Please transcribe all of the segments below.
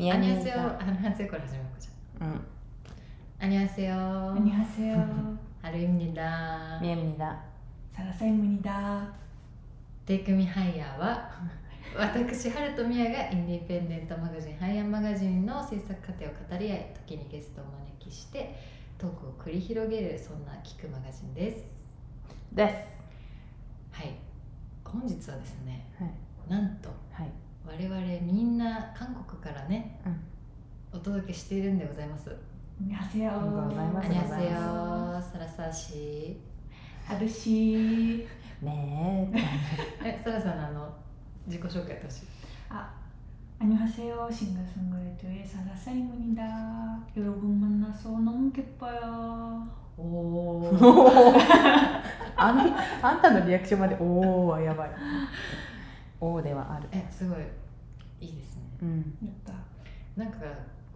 ミヤアニミヤャセヨアニャセヨから始めようかじゃうんあアニャセヨ 안녕하세요. 하루입니다 ミヤミだ 사라사입니다. テイクミハイヤーは私ハルとミヤがインディペンデントマガジンハイヤーマガジンの制作過程を語り合い時にゲストをお招きしてトークを繰り広げるそんな聞くマガジンですですはい本日はですねはいなんとはい 我々みんな韓国からね、お届けしているんでございます 안녕하세요. ありがとうございます 안녕하세요サラサーシ 하루씨. ねええサラさんのあの自己紹介やってほしい 아, 안녕하세요. 싱글송글라이터의 사라사입니다. 여러분 만나서 너무 기뻐요. おおあんあんたのリアクションまでおおはやばいおおではあるえすごい いいですね、うん、やった。なんか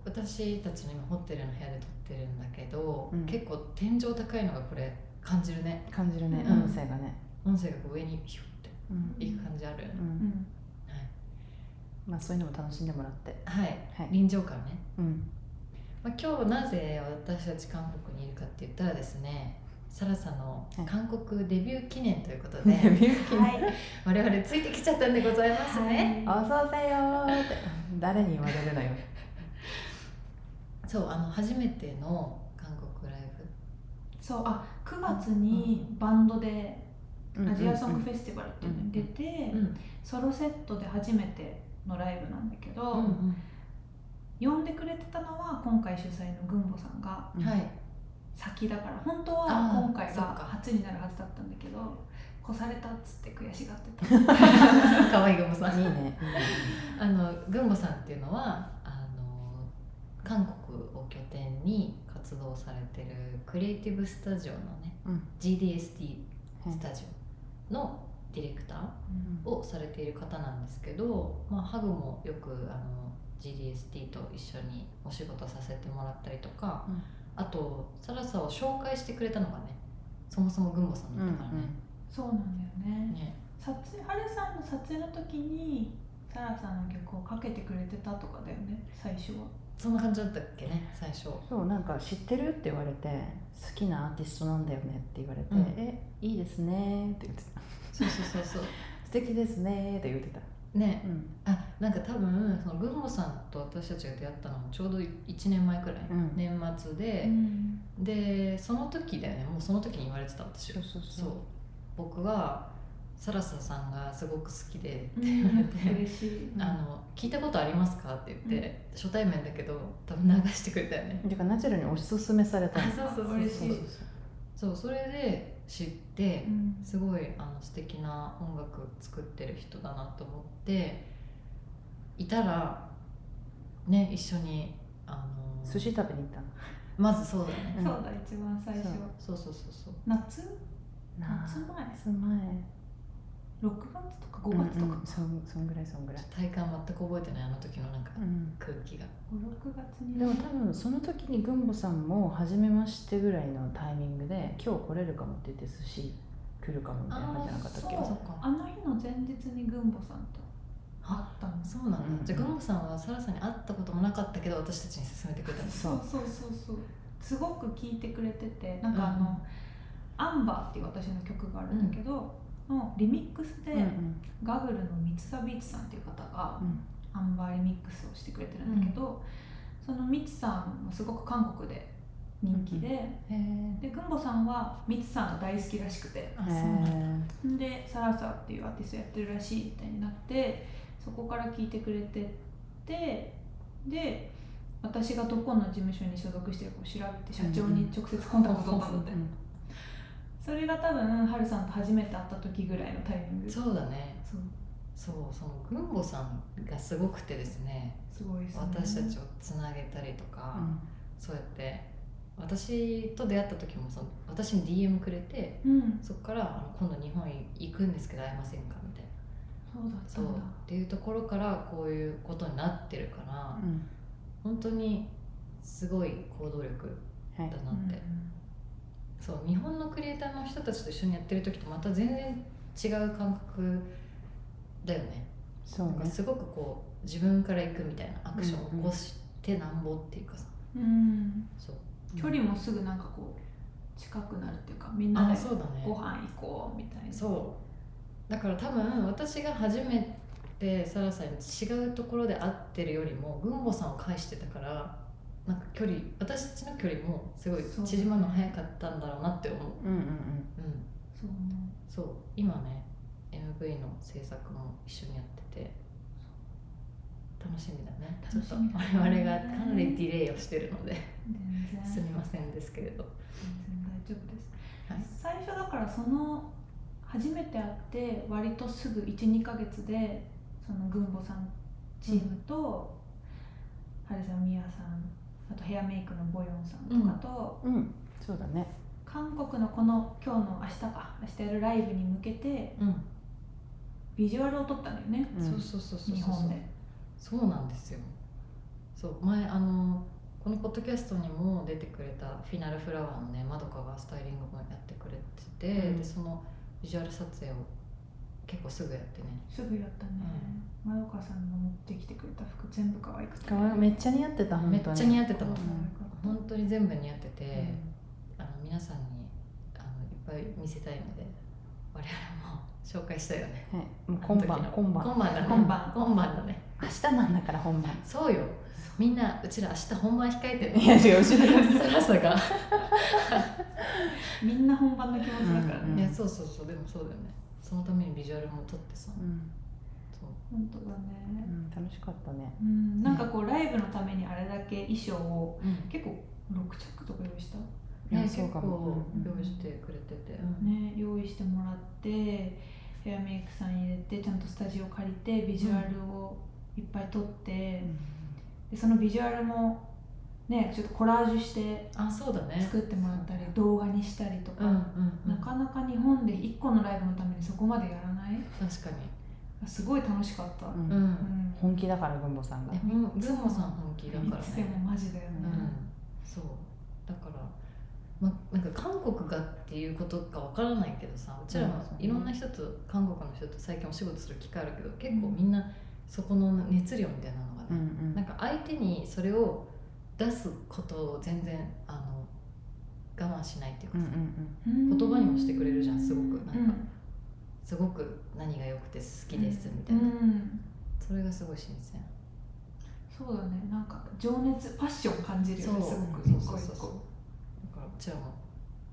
私たちの今ホテルの部屋で撮ってるんだけど、うん、結構天井高いのがこれ感じるね。感じるね、うん、音声がね。音声が上にヒュッていく感じある、うん、まあそういうのも楽しんでもらって。はい、はい、臨場感ね、うん。まあ、今日なぜ私たち韓国にいるかって言ったらですねサラサの韓国デビュー記念ということで、はい、デビュー、はい、我々ついてきちゃったんでございますね。はい、うせよって。誰に言われるのよ。そうあの初めての韓国ライブ。そうあ9月にバンドで、アジアソングフェスティバルっていうのに出て、ソロセットで初めてのライブなんだけど、うんうん、呼んでくれてたのは今回主催の群馬さんが。はい。先だから。本当は今回がそっか。初になるはずだったんだけど越されたっつって悔しがってた。可愛いグンボさんいいね。あのグンボさんっていうのはあの韓国を拠点に活動されてるクリエイティブスタジオのねうん。GDST はい。スタジオのディレクターをされている方なんですけど、まあ、ハグもよくあの GDST と一緒にお仕事させてもらったりとか、うんあとサラサを紹介してくれたのがねそもそもグンボさんだったからね,、そうなんだよね。ね。撮影ハルさんの撮影の時にサラさんの曲をかけてくれてたとかだよね最初は。そんな感じだったっけね最初。そうなんか知ってるって言われて好きなアーティストなんだよねって言われて、うん。えいいですねって言ってた。そうそうそうそう。素敵ですねって言ってたね。うん。あなんか多分そのグンボさんと私たちが出会ったのもちょうど1年前くらい、うん。年末で、うん。でその時だよね。もうその時に言われてた私そう僕はサラサさんがすごく好きでって。う言われんて、嬉しい、あの聞いたことありますかって言って、初対面だけど多分流してくれたよね。てかナチュラルにおすすめされたの。あそうそうそうそうそう。そうそれで知ってうん。すごいあの素敵な音楽作ってる人だなと思っていたらね一緒にあの寿司食べに行ったの？まずそうだね。うんそうだ一番最初。そうそうそうそう。そう夏夏？夏前？夏前6月とか5月とかうんうん、そんそんぐらいそんぐらい、体感全く覚えてないあの時のなんかうん、空気が。56月に。でも多分その時にグンボさんも初めましてぐらいのタイミングで今日来れるかもって言って寿司来るかもみたいな感じじゃなかったっけ？あーそっか。あの日の前日にグンボさんと会ったのそうなんだ、うんじゃあグンボさんはサラさんに会ったこともなかったけど私たちに勧めてくれたんですそうそうそうそうそう。すごく聴いてくれててなんかあの、アンバーっていう私の曲があるんだけど、のリミックスで、うんうん。ガグルの三ツ田ビーチさんっていう方が、うん。アンバーリミックスをしてくれてるんだけど、そのミツさんもすごく韓国で人気で、へえでグンボさんはミツさんが大好きらしくて。でサラサっていうアーティストやってるらしいみたいになってそこから聞いてくれてってで私がどこの事務所に所属してるかを調べて社長に直接コンタクト取ったんだって、うんそれが多分ハルさんと初めて会った時ぐらいのタイミング。そうだね。そう。そうそのグンボさんがすごくてですね。すごいね。私たちをつなげたりとか、うん。そうやって私と出会った時もその私に DM くれてうん。そこからあの今度日本行くんですけど会えませんかみたいな。そうだそうんっだていうところからこういうことになってるから、うん。本当にすごい行動力はいだなって、そう日本のクリエイターの人たちと一緒にやってる時とまた全然違う感覚だよね。そうね。なんかすごくこう自分から行くみたいなアクションを起こしてなんぼっていうかさ、うん。そう。距離もすぐなんかこう近くなるっていうかみんなあでそうだね。ご飯行こうみたいな。そう。だから多分私が初めてサラさんに違うところで会ってるよりも軍母さんを介してたからなんか距離私たちの距離もすごい縮まるの早かったんだろうなって思う。うんうんうん。うん。そうそう。今ね MV の制作も一緒にやってて。楽しみだね。ちょっと楽しみだね。我々がかなりディレイをしてるので。すみませんですけれど。全然大丈夫です、はい。最初だからその初めて会って割とすぐ12ヶ月でその軍母さんチームと、ハルさんミヤさんあとヘアメイクのボヨンさんとかと、うん。そうだね。韓国のこの今日の明日か明日やるライブに向けてうん、ビジュアルを撮ったんだよね、うん。そうそうそうそうそう。日本で。そうなんですよ。そう前あのこのポッドキャストにも出てくれたフィナルフラワーのねまどかがスタイリングもやってくれてて、うん。でそのビジュアル撮影を結構すぐやってね。すぐやったね、まどかさんが持ってきてくれた服全部可愛くて。かわいめっちゃ似合ってた本当に。めっちゃ似合ってた本当に全部似合ってて、あの皆さんにあのいっぱい見せたいので我々も紹介したいよね。はい、もう今晩今晩。今晩だね。今晩。今晩だね。明日なんだから本番。そうよ。みんなうちら明日本番控えてる。いや違う後ろに。サラサがみんみんな本番の気持ちだからね、うんいやそうそうそう。でもそうだよねそのためにビジュアルも撮ってさ。うん、そう。本当だうね、ん、楽しかったね。うん、なんかこうライブのためにあれだけ衣装をうん。結構6着とか用意した？ね、結そうかも。構うん用意してくれてて、ね用意してもらってヘアメイクさん入れてちゃんとスタジオ借りてビジュアルをいっぱい撮って、でそのビジュアルもねちょっとコラージュしてあそうだね。作ってもらったり動画にしたりとか、うんうん、うん、なかなか日本で1個のライブのためにそこまでやらない。確かすごい楽しかった、うん。にうん、うん本気だから軍母さんが。えほんズンモさん本気だからいつでもねマジだよね、うん。そう。だからまなんか韓国がっていうことかわからないけどさうちらもうん。いろんな人と韓国の人と最近お仕事する機会あるけど結構みんなそこの熱量みたいなのがね、うんうん。なんか相手にそれを出すことを全然あの我慢しないっていうかさ、うんうんうん。言葉にもしてくれるじゃんすごく。なんかうん。すごく何が良くて好きですみたいな、うんそれがすごい新鮮。そうだね。なんか情熱パッション感じるよねすごくそう一個。一そうそうそう。個だからうちらも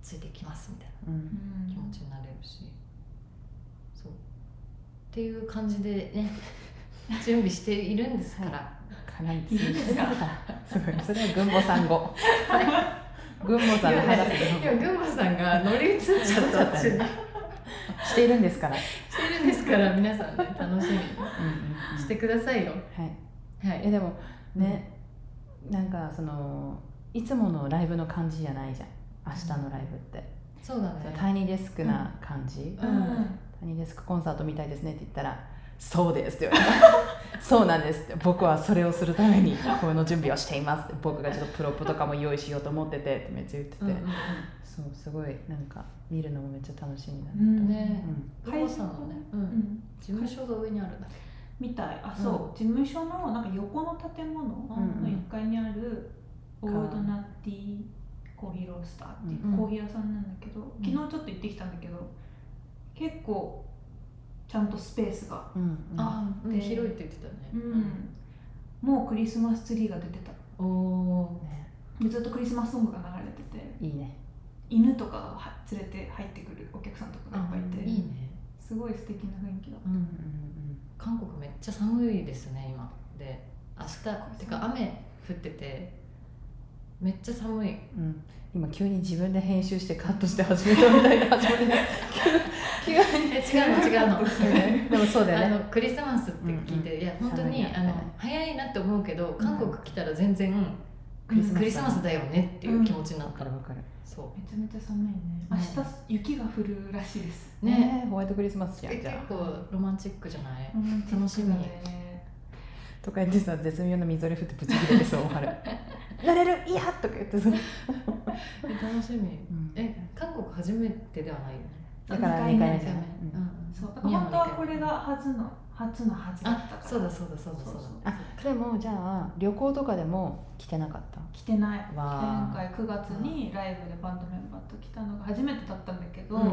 ついてきますみたいな。うん。気持ちになれるし、そう。っていう感じでね 準備しているんですから、かなりいいです。かすごい。それは軍母さん語。軍母さんの話いや群馬さんが乗り移っちゃったっしているんですから、してるんですから皆さんね楽しみしてくださいよ。はい。はい。えでもね、なんかそのいつものライブの感じじゃないじゃん。明日のライブって、そうだね。タイニーデスクな感じ、うん。タイニーデスクコンサートみたいですねって言ったら「そうです」って言われたそうなんですって。僕はそれをするためにこの準備をしていますって。僕がちょっとプロップとかも用意しようと思っててってめっちゃ言ってて、うんうんそうすごいなんか見るのもめっちゃ楽しみだね、うんね。うん。群馬さんのね、う、うん。ん事務所が上にあるんだっみたい。あそう、事務所のなんか横の建物のうん1階けにあるオールドナッティコーヒーロースターっていううんコーヒー屋さんなんだけど、昨日ちょっと行ってきたんだけど結構ちゃんとスペースがうんうん。あ、うん、で広いって言ってたようねん、もうクリスマスツリーが出てた。うんおー。ね。でずっとクリスマスソングが流れてて。いいね。犬とかがは連れて入ってくるお客さんとかがいっぱいいて。いいね。すごい素敵な雰囲気だった。うんうんうん韓国めっちゃ寒いですね今。で明日てか雨降っててめっちゃ寒い。うん。うん今急に自分で編集してカットして始めたみたいな始めて。急に。え違うの違うの。でもそうだあよね。のクリスマスって聞いて、うんいや本当にあの早いなって思うけど韓国来たら全然、クリスマスクリスマスだよねっていう気持ちになわった、かるわかるそめちゃめちゃ寒いね。明日雪が降るらしいです。うねねホワイトクリスマスじゃえ結んじゃあ。構ロマンチックじゃない、ロマンチックだね。楽しみ。とか言ってさ絶妙なみぞれ降ってブチ切れてそう春なれるいやとか言ってさ、え楽しみ。うん。え韓国初めてではないよね。だから2二回目。回目じゃない、うん。そう。だから本当はこれが初の初のはずだったから。あそうだそうだそうだそうだ。あでもじゃあ旅行とかでも来てなかった？来てない。前回9月にライブでバンドメンバーと来たのが初めてだったんだけど、うん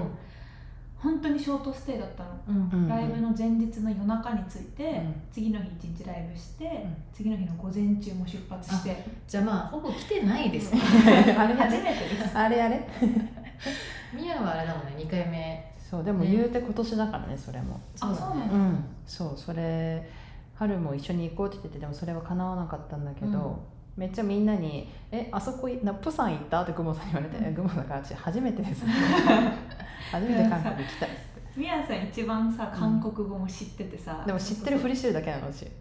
本当にショートステイだったの、うん。うんライブの前日の夜中に着いて、うん。次の日一日ライブして、ん。次の日の午前中も出発して。じゃあまあほぼ来てないですね。あれ初めてです。あ れあれ。ミヤはあれだもんね2回目。そうでも言うて今年だからねそれも。あそうなんだ。うん。そうそれ春も一緒に行こうって言っててでもそれは叶わなかったんだけど、めっちゃみんなに「えあそこいなプサン行った?」ってグモさんに言われて「えグモだから私初めてです」初めて韓国行きたいっつって。みやさん一番さ韓国語も知っててさ、でも知ってるふりしてるだけなの私。え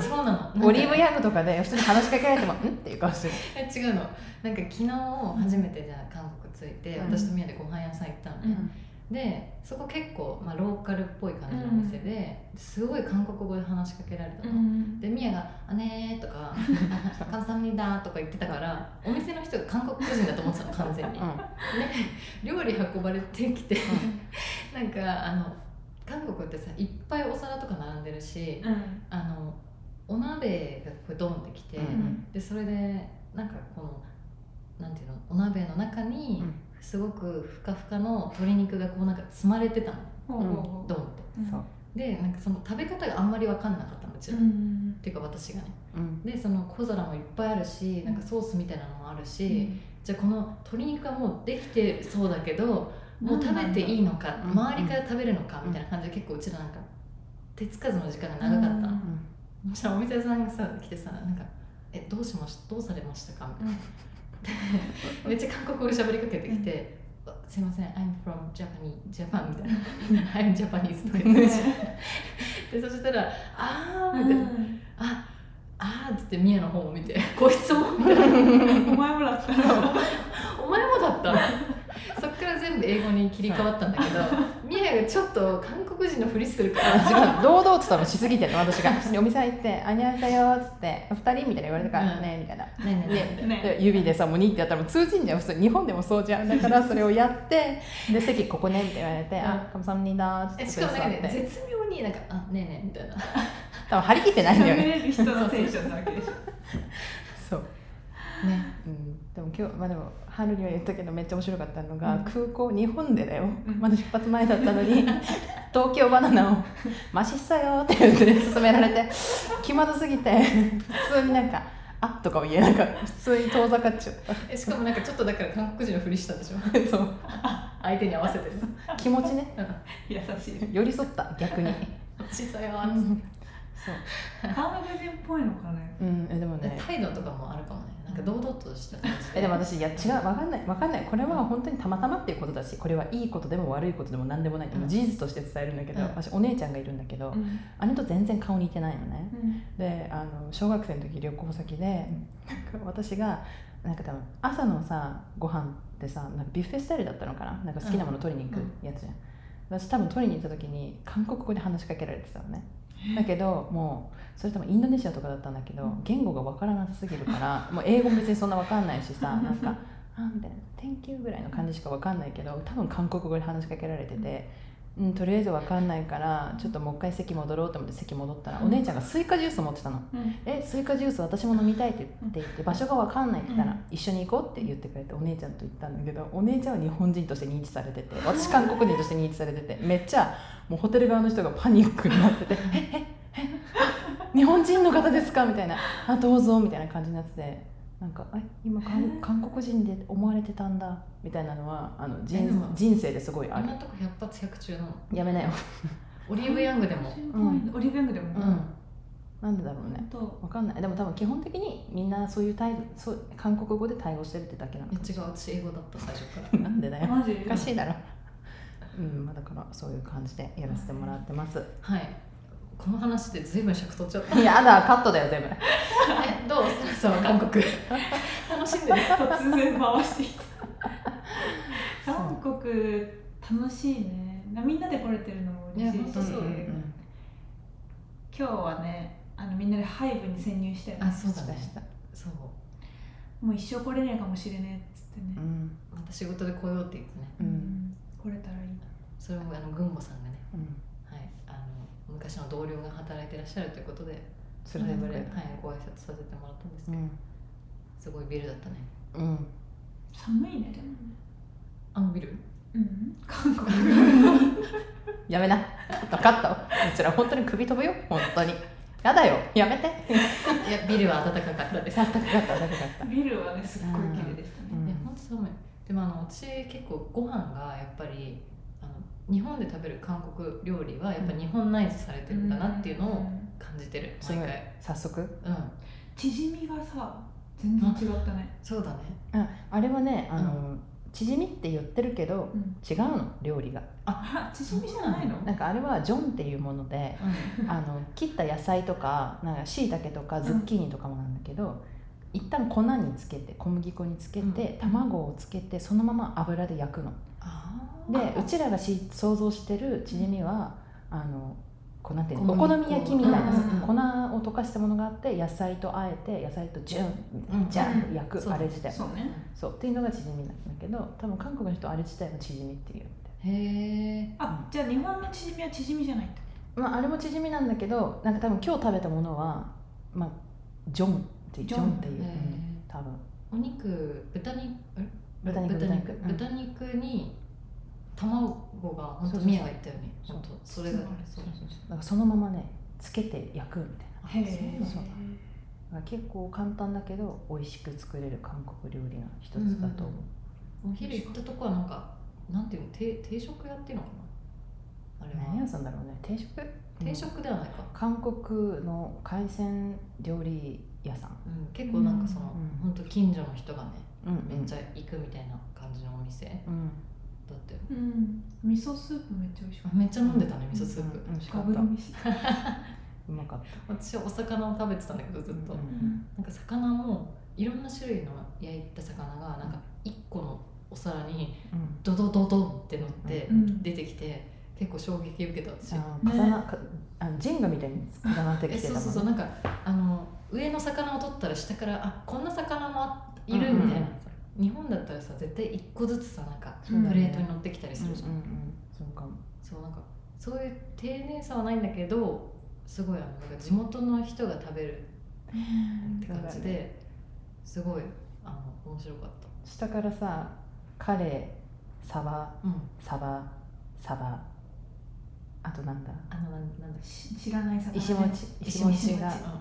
そうなの？オリーブヤヤングとかで普通に話しかけられても「ん?」っていう顔してる。え違うのなんか昨日初めてじゃあ韓国着いて、うん。私とミヤでご飯屋さん行ったのね、でそこ結構、まあ、ローカルっぽい感じのお店で、すごい韓国語で話しかけられたの、うんでミヤが「あねー」とか「カムサムニダ」とか言ってたからお店の人が韓国人だと思ってたの完全に、で料理運ばれてきてなんかあの韓国ってさいっぱいお皿とか並んでるしうん。あのお鍋がこうドンってきて、うん。でそれでなんかこのなんていうのお鍋の中にうんすごくふかふかの鶏肉がこうなんか積まれてたの。ほうほうほう。ドンって。でなんかその食べ方があんまり分かんなかったのうちら、うっんていうか私がね。うん。でその小皿もいっぱいあるしなんかソースみたいなのもあるし、じゃあこの鶏肉はもうできてそうだけどもう食べていいのかうん周りから食べるのかみたいな感じで結構うちらなんか手つかずの時間が長かった。の、うん。そしたらお店屋さんがさ来てさなんか「えどうしましどうされましたか?」みたいな めっちゃ韓国語で喋りかけてきて「あすいません I'm from Japan Japan」みたいな「I'm Japanese」とか言って。でそしたら「あー」みたいな「ああー」っつってミヤの方を見て「こいつも」みたいな。お前もだったら「お前もだった」そっから全部英語に切り替わったんだけどミヤがちょっと韓国人のふりするから違う堂々と多分しすぎてる。の私が普通にお店入って「あにゃんさよ」っつって「二人」みたいな言われたから「うんね」みたいな。ねえ。ねえね指でさもう2ってやったら通じんじゃん。普通日本でもそうじゃんだからそれをやってで席ここねって言われて「うん。あカムサムニダ」っつってえしかもなんかね絶妙になんか「あねえねえ」みたいな。多分張り切ってないんだよ喋ね ね。うん、でも今日まあでも春には言ったけどめっちゃ面白かったのが、うん。空港日本でだよ。うん。まだ出発前だったのに 東京バナナを「マシっさよ」って言って勧められて気まずすぎて普通になんか「あ」とかを言えなんか普通に遠ざかっちゃっえしかもなんかちょっとだから韓国人のふりしたでしょ？た そう。相手に合わせて気持ちね。優しい。寄り添った逆に。小さいよそう。韓国人っぽいのかね。うんえでもね。態度とかもあるかもねなんか堂々とした感じえでも私いや違うわかんないわかんないこれは本当にたまたまっていうことだしこれはいいことでも悪いことでも何でもないでもうん。事実として伝えるんだけど、うん。私お姉ちゃんがいるんだけど、うん。姉と全然顔似てないのね。うん。であの小学生の時旅行先でなんか私がなんか多分朝のさご飯ってさなんかビュッフェスタイルだったのかな？なんか好きなもの取りに行くやつじゃん、私多分取りに行った時に韓国語で話しかけられてたのねだけどもうそれともインドネシアとかだったんだけどうん。言語が分からなさすぎるからもう英語も別にそんな分かんないしさなんか「あみたいな「Thank you」ぐらいの感じしか分かんないけど多分韓国語で話しかけられてて、うん、とりあえず分かんないからちょっともう一回席戻ろうと思って席戻ったらお姉ちゃんがスイカジュース持ってたの。うん。えスイカジュース私も飲みたいって言って言って場所が分かんないって言ったら、うん。一緒に行こうって言ってくれてお姉ちゃんと行ったんだけどお姉ちゃんは日本人として認知されてて 私韓国人として認知されててめっちゃもうホテル側の人がパニックになってて「えええあ日本人の方ですか?」みたいな「あどうぞ」みたいな感じになっててなんか「え今韓韓国人で思われてたんだ」みたいなのはあの人人生ですごいある。今んとこ100発100中なの。やめなよ。オリーブヤングでも。うん。オリーブヤングでも。うん。なんでだろうね。とわかんない。でも多分基本的にみんなそういう態度そう韓国語で対応してるってだけなのか違う私英語だった最初から。なんでだよ。マジ？おかしいだろ。うんまあだからそういう感じでやらせてもらってます。はいこの話で随分尺取っちゃった。やだカットだよ全部。えどう？スタッフさんは韓国。楽しんでる。突然回してきた韓国楽しいね。なみんなで来れてるのも嬉しいし。いや本当そううん今日はねあのみんなでハイブに潜入してるあそう。だねそうもう一生来れねえかもしれねえっつってね。う、ん。また仕事で来ようって言ってね。うん。来れたらいいそれもあの軍母さんがね。うん昔の同僚が働いてらっしゃるということでれてくれはい、ご挨拶させてもらったんですけど、うん。すごいビルだったね。うん。寒いねでもね。あのビル？うん。韓 国やめな。分かった。わうちら本当に首飛ぶよ。本当に。やだよ。やめて。いやビルは暖かかったです。暖かかった暖かかった。ビルはねすっごい綺麗でしたね、うん。いや本当寒い。でもあの私結構ご飯がやっぱり日本で食べる韓国料理はやっぱ日本ナイズされてるんだなっていうのを感じてるすごい毎回。早速？うん。縮みがさ全然違ったね、そうだねああれはねあの、縮みって言ってるけどうん、違うの料理が。あ縮みじゃないの？なんかあれはジョンっていうものであの切った野菜とかなんか椎茸とかズッキーニとかもなんだけど、一旦粉につけて小麦粉につけて、うん。卵をつけてそのまま油で焼くの。あであうちらがし想像してるチヂミは、あのこうなんていうのお好み焼きみたいな、粉を溶かしたものがあって野菜とあえて野菜とジュンうんジャンと焼く、あれ自体。そうね。そうっていうのがチヂミなんだけど多分韓国の人はあれ自体はチヂミっていう。みたいへえあじゃあ日本の縮みは縮みじゃないってまああれもチヂミなんだけどなんか多分今日食べたものはまあジョンっていうジジョンっていう、多分。お肉豚肉あれ豚肉。豚肉。豚肉に卵が本当ミヤが言ったよね。そ当。それが。そう。そう。だからそのままねつけて焼くみたいな。とへえそう。だ結構簡単だけど美味しく作れる韓国料理の一つだと思う、お昼行ったとこはなんかなんていうの？定定食屋っていうのかな？あれ何屋はさんだろうね。定食？定食ではないか、韓国の海鮮料理屋さん、うん、結構なんかその、うん。本当近所の人がねうんめっちゃ行くみたいな感じのお店。だうん。ったようん。味噌スープめっちゃ美味しかっめっちゃ飲んでたね味噌スープ、うん。うん美味しかった。うまかった。私はお魚を食べてたんだけどずっと、うん。なんか魚もいろんな種類の焼いた魚がなんか1個のお皿にうん。ドドドドンって乗ってうん。出てきて結構衝撃受けた私、あー重なかあのジェンガみたいに重なってきえてたもん そうそうそうなんかあの上の魚を取ったら下からあこんな魚もあいるうんうんみたいなさ、日本だったらさ絶対1個ずつさなんかプレートに乗ってきたりするじゃん、うんうんうん。そうかも。そうなんかそういう丁寧さはないんだけどすごいあの地元の人が食べるって感じで、すごいあの面白かっ下からさカレーサバたうん。サバサバあとなんだ？あのなんだ知らない魚ね。石餅。け石餅が。石餅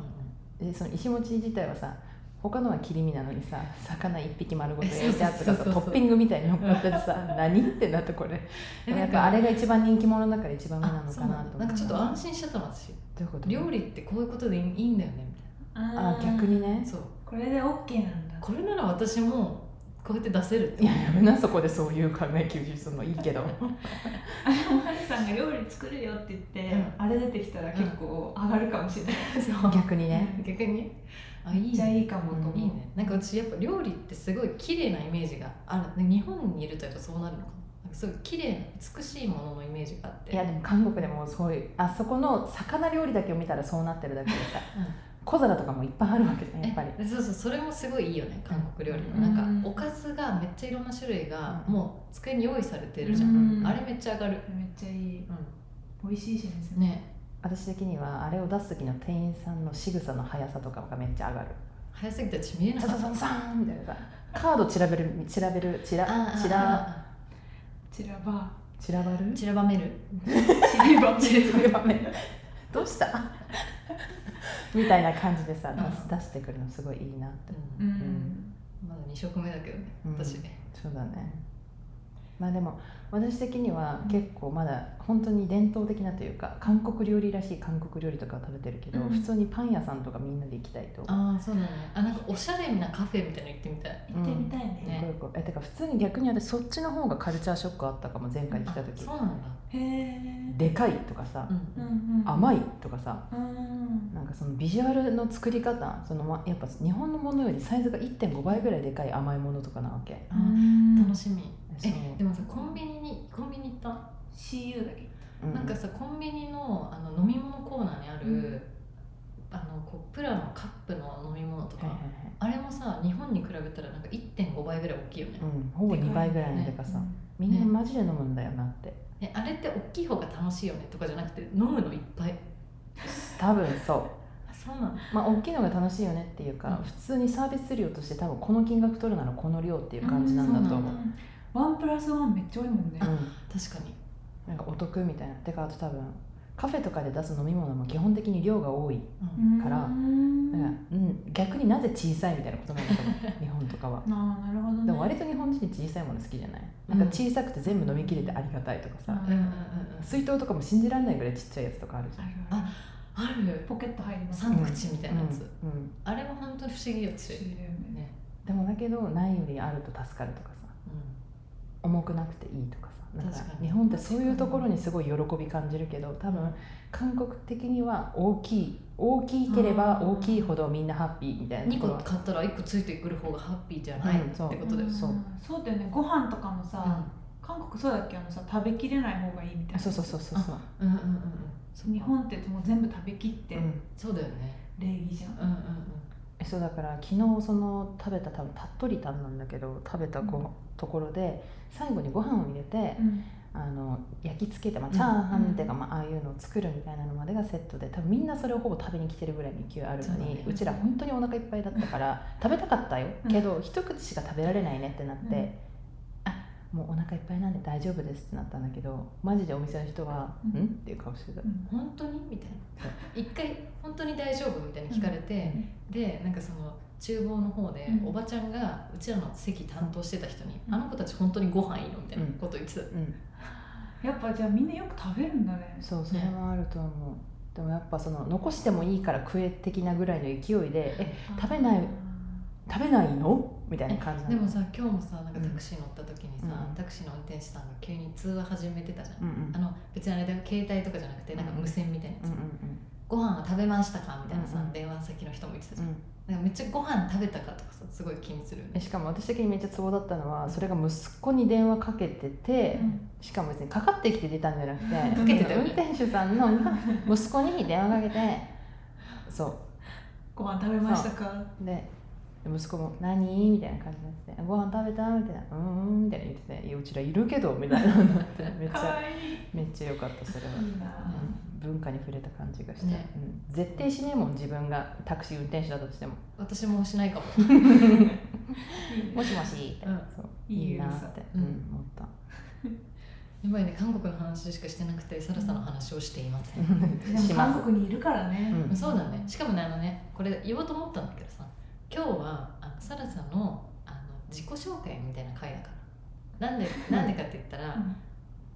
でその石餅自体はさ他のは切り身なのにさ魚一匹丸ごと焼いたやつトッピングみたいに乗っかっててさ何ってなってこれ。えやっぱあれが一番人気者だから一番上なのかななと思って。んだなんかちょっと安心しちゃったの私。どういうこと？料理ってこういうことでいいいいんだよねみたあ逆にね。いなそう。これで OK なんだ。これなら私もこうやって出せるって。いややめなそこでそういう考え吸収するのいいけど。あでもハリさんが料理作るよって言って、うん。あれ出てきたら結構上がるかもしれない、そう逆にね。逆に？めっちゃいいかもと思う、いいね。なんか私やっぱ料理ってすごい綺麗なイメージがある、ね、日本にいるとやっぱそうなるのかな。すごい綺麗な美しいもののイメージがあって。いやでも韓国でもそういうあそこの魚料理だけを見たらそうなってるだけでさ小皿とかもいっぱいあるわけじゃんやっぱり。えそうそうそれもすごいいいよね韓国料理の、うん。なんかおかずがめっちゃいろんな種類がうん。もう机に用意されてるじゃん、うん。あれめっちゃ上がる、めっちゃいい。うん、美味しいしですねね私的にはあれを出す時の店員さんの仕草の速さとかがめっちゃ上がる。早すぎて私見えなサかった。サササーンみたいなさカード調べる調べるちらあ。ちらチラバ散らばる？散らばめる。チリバ散らばめる。どうした？みたいな感じでさ出す出してくるのすごいいいなってう。うん。ん、まだ2食目だけどねうん。私。ね、そうだねまあでも私的には結構まだ本当に伝統的なというか韓国料理らしい韓国料理とかを食べてるけど、うん。普通にパン屋さんとかみんなで行きたいとああそうだ。ねあなんかおしゃれなカフェみたいなの行ってみたい。行ってみたいね,、ねこういう子えてか普通に逆に私そっちの方がカルチャーショックあったかも前回来たあ時そうなんだ。へえでかいとかさ、うんうんうん。甘いとかさうん。なんかそのビジュアルの作り方そのまやっぱ日本のものよりサイズが1.5倍ぐらいでかい甘いものとかなわけ。あうん楽しみえでもさコンビニにコンビニ行った、CU だけ？うなんかさコンビニのあの飲み物コーナーにある、うん。あのこうプラのカップの飲み物とか、はいはいはい。あれもささ日本に比べたらなんか1.5倍ぐらい大きいよね、うん、ほぼ2倍ぐらいのでかさ、みんなマジで飲むんだよなって、えあれって大きい方が楽しいよねとかじゃなくて飲むのいっぱい。多分そう。あそうなの？まあ大きいのが楽しいよねっていうか、うん。普通にサービス料として多分この金額取るならこの量っていう感じなんだと思う、ワンプラスワンめっちゃ多いもんね。うん確かに。なんかお得みたいな。てかあと多分カフェとかで出す飲み物も基本的に量が多いうんからうん。だから、うん、逆になぜ小さいみたいなことなんだと思う。日本とかは。ああなるほどね。でも割と日本人小さいもの好きじゃない。なんか小さくて全部飲み切れてありがたいとかさ、うん。うんうんうん水筒とかも信じられないぐらいちっちゃいやつとかあるじゃん。あるああるポケット入ります。三口みたいなやつ、うん。うん。あれも本当に不思議よ私不思議だよね。ね、でもだけどないよりあると助かるとかさ。う重くなくていいとかさ。なんか日本ってそういうところにすごい喜び感じるけど多分韓国的には大きい大きければ大きいほどみんなハッピーみたいん、2なところ。は個買ったら1個ついてくる方がハッピーじゃない、うんそう。ってことだよ、そう。そうだよね。ご飯とかもさ、韓国そうだっけ？あのさ食べきれない方がいいみたいな。そうそうそうそうそう。うんうんうんうん。そう日本ってもう全部食べきってうん。そうだよね。礼儀じゃん、うんうんえそうだから昨日その食べた多分タットリタンなんだけど食べたご、うん。ところで最後にご飯を入れて、うん。あの焼き付けて、まあ、うん。チャーハンっていうか、まあ、ああいうのを作るみたいなのまでがセットで多分みんなそれをほぼ食べに来てるぐらいの勢いあるのにそうだね。うちら本当にお腹いっぱいだったから食べたかったよ。うん。けど一口しか食べられないねってなって、もうお腹いっぱいなんで大丈夫ですってなったんだけどマジでお店の人は「うん。ん?」っていう顔してた。うん。本当に？みたいな。一回本当に大丈夫？みたいに聞かれて、でなんかその厨房の方で、うん。おばちゃんがうちらの席担当してた人に、うん。あの子たち本当にご飯いいの？みたいなこと言ってた、うん。やっぱじゃあみんなよく食べるんだね。そうそれもあると思う、でもやっぱその残してもいいから食え的なぐらいの勢いで「え食べない食べないの?」みたいな感じでもさ今日もさなんかタクシー乗った時にさ、うんタクシーの運転手さんが急に通話始めてたじゃん、うんうん。あの別にあれだよ携帯とかじゃなくてなんか無線みたいなやつ、うんうんご飯は食べましたか？みたいなさ、うんうん。電話先の人も言ってたじゃん、うん。なんかめっちゃご飯食べたかとかさすごい気にするよねえしかも私的にめっちゃツボだったのはそれが息子に電話かけてて、うん。しかも別にかかってきて出たんじゃなくて かけてたよ運ね転手さんの息子に電話かけてそご飯食べましたか？う。で息子も「何?」みたいな感じになってて「ご飯食べた?」みたいな「うーん」みたいな言ってて「いやうちらいるけど」みたいなのになって めっちかゃわいい。めっちゃ良かったそれは、うん文化に触れた感じがした、ね。うん、絶対しねえもん自分がタクシー運転手だとしても。私もしないかも。もしもしって、うん。そう。いいなって、ううんん思った。やばいね韓国の話しかしてなくてサラさの話をしていません、韓国にいるからね、うん。そうだね。しかもねあのねこれ言おうと思ったんだけどさ今日はあのサラさんのあの自己紹介みたいな回だから。なんで なんでかって言ったら、うん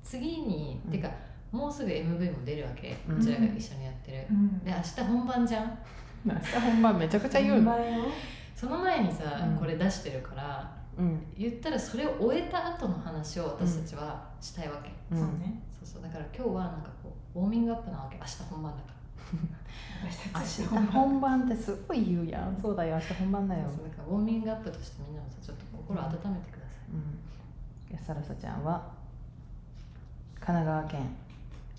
次に、うんてかもうすぐ MV も出るわけ、ううんちらが一緒にやってる、うん。で明日本番じゃん。明日本番めちゃくちゃ言うの、その前にさ、うん。これ出してるからうん。言ったらそれを終えた後の話を私たちはしたいわけ、うん。そうねそう。そうだから今日はなんかこうウォーミングアップなわけ。明日本番だから。私 明日本番。ってすごい言うやん。そうだよ。明日本番だよ、そうだからウォーミングアップとしてみんなもさちょっと心温めてください、うん、いやサラサちゃんは神奈川県。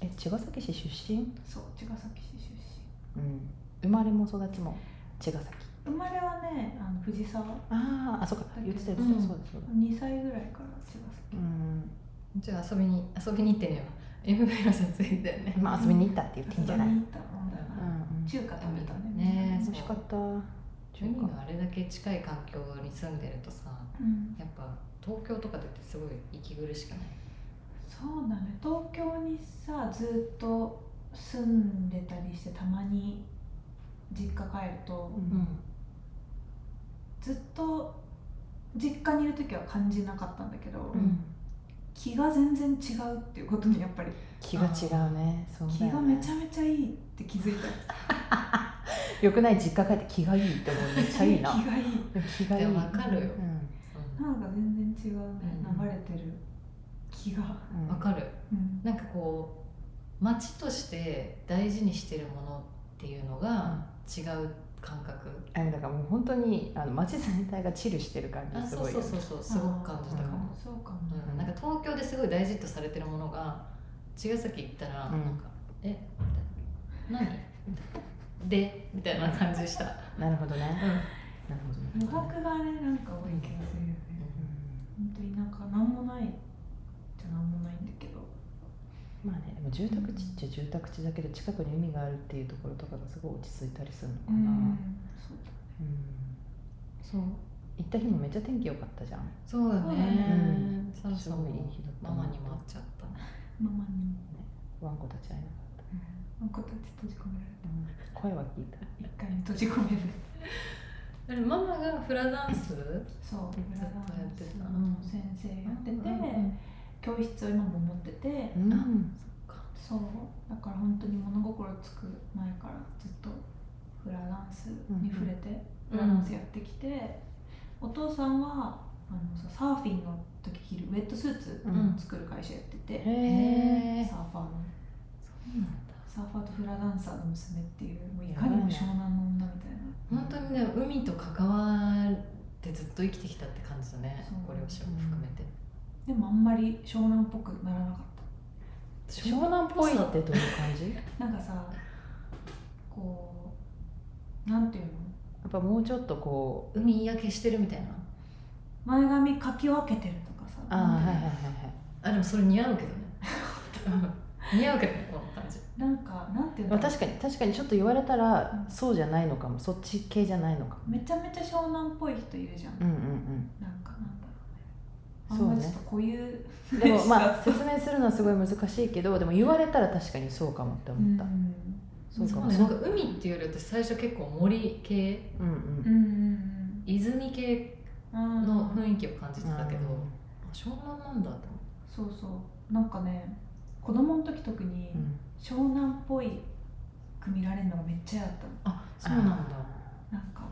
え茅ヶ崎市出身、そう茅ヶ崎市出うん、生まれも育ちも茅ヶ崎。身生まれはねあの藤沢。あーあそうか。言ってた言ってた、そうだそうだ。2歳ぐらいから茅ヶ崎。うん。じゃあ遊びに遊びに行ってねよ MV の撮影だよね。まあ遊びに行ったって言っていいんじゃない、うん遊びに行ったもんだよな、うん、中華食べたね。ね美味しかった。中海華。があれだけ近い環境に住んでるとさうん。やっぱ東京とかでってすごい息苦しくない？そうだね。東京にさずっと住んでたりしてたまに実家帰ると、うん。ずっと実家にいる時は感じなかったんだけど、うん気が全然違うっていうことにやっぱり。気が違うね。そうね。がめちゃめちゃいいって気づいた。よくない実家帰って気がいいって思うめっちゃいいな。気がいい。気がいい。わかるよ。うん。なんか全然違う。ね、うん流れてる気が、うん。わかる。うん。なんかこう街として大事にしてるものっていうのが違う感覚、あだからもう本当にあの街全体がチルしてる感あそうじすごいよね。そうそうそうすごく感じたかも、あーそうかも、うん。なんか東京ですごい大事とされてるものが茅ヶ崎行ったらなん。うんか「えみたいな。何?」でみたいな感じでした、なるほどね。うなるほどね。無学がねなんか多い気がするよね。本当になんか何もないじゃ何もないまあねでも住宅地っちゃ住宅地だけど近くに海があるっていうところとかがすごい落ち着いたりするのかな、うん。そうだそう。行った日もめっちゃ天気良かったじゃん。そうだそうだねねサラさんもすごいいい日だったママにも会っちゃった。ね。ママにワンコたち会えなかった、も子たち閉じ込められうん声は聞いた。た一回に閉じ込める。あれママがフラダンスそうずっとフラダンやってた。スの先生やってて、教室を今も持ってて、うん。そっか。そうだから本当に物心つく前からずっとフラダンスに触れて、うん。フラダンスやってきて、お父さんはあのさサーフィンの時着るウェットスーツうん。作る会社やってて、へえサーファーの。そうなんだ。サーファーとフラダンサーの娘っていうもういかにも湘南の女みたいな。本当にね海と関わってずっと生きてきたって感じだね。ご両親も含めてでもあんまり湘南っぽくならなかっ湘南っぽいってどういう感じ？や たなんかさこうなんていうの？っぱもうちょっとこう海焼けしてるみたいな？前髪かき分けてるとかさ。ああはいはいはいはいあでもそれ似合うけどね。似合うけどねこの感じ。なんかなんていうの？まあ確かに確かにちょっと言われたらそうじゃないのかも。そっち系じゃないのかも。めちゃめちゃ湘南っぽい人いるじゃん、うんうんなん。かなんだろうねあそうんね固有うんでもまあ説明するのはすごい難しいけどでも言われたら確かにそうかもって思った、うんそうかも。ねなんか海っていうより私最初結構森系。うんうん。泉系うんの雰囲気を感じてたけど、うんあ湘南なんだって思っそうそう。なんかね子供の時特にうん。湘南っぽいく見られるのがめっちゃ嫌だったの。たあそうなんだ。なんか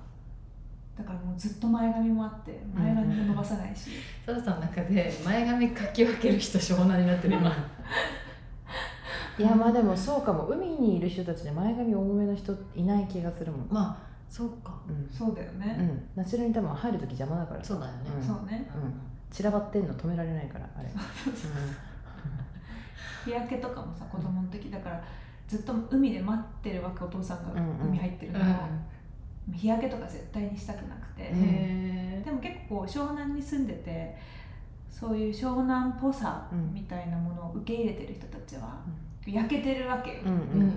だからもうずっと前髪もあって前髪も伸ばさないし、サラさん。の中で前髪かき分ける人湘南になってる今。いやまあでもそうかも。海にいる人たちで前髪重めの人いない気がするもん、まあそうか。うん。そうだよね、うん、ナチュラルに多分入る時邪魔だから。そうだよね、うん。そうね。うん、散らばってんの止められないからあれ、日焼けとかもさ子供の時だからずっと海で待ってるわけお父さんがうんうん。海入ってるのを、日焼けとか絶対にしたくなくて、でも結構湘南に住んでてそういう湘南っぽさうん。みたいなものを受け入れてる人たちは焼けてるわけ。よ、うんうんうん。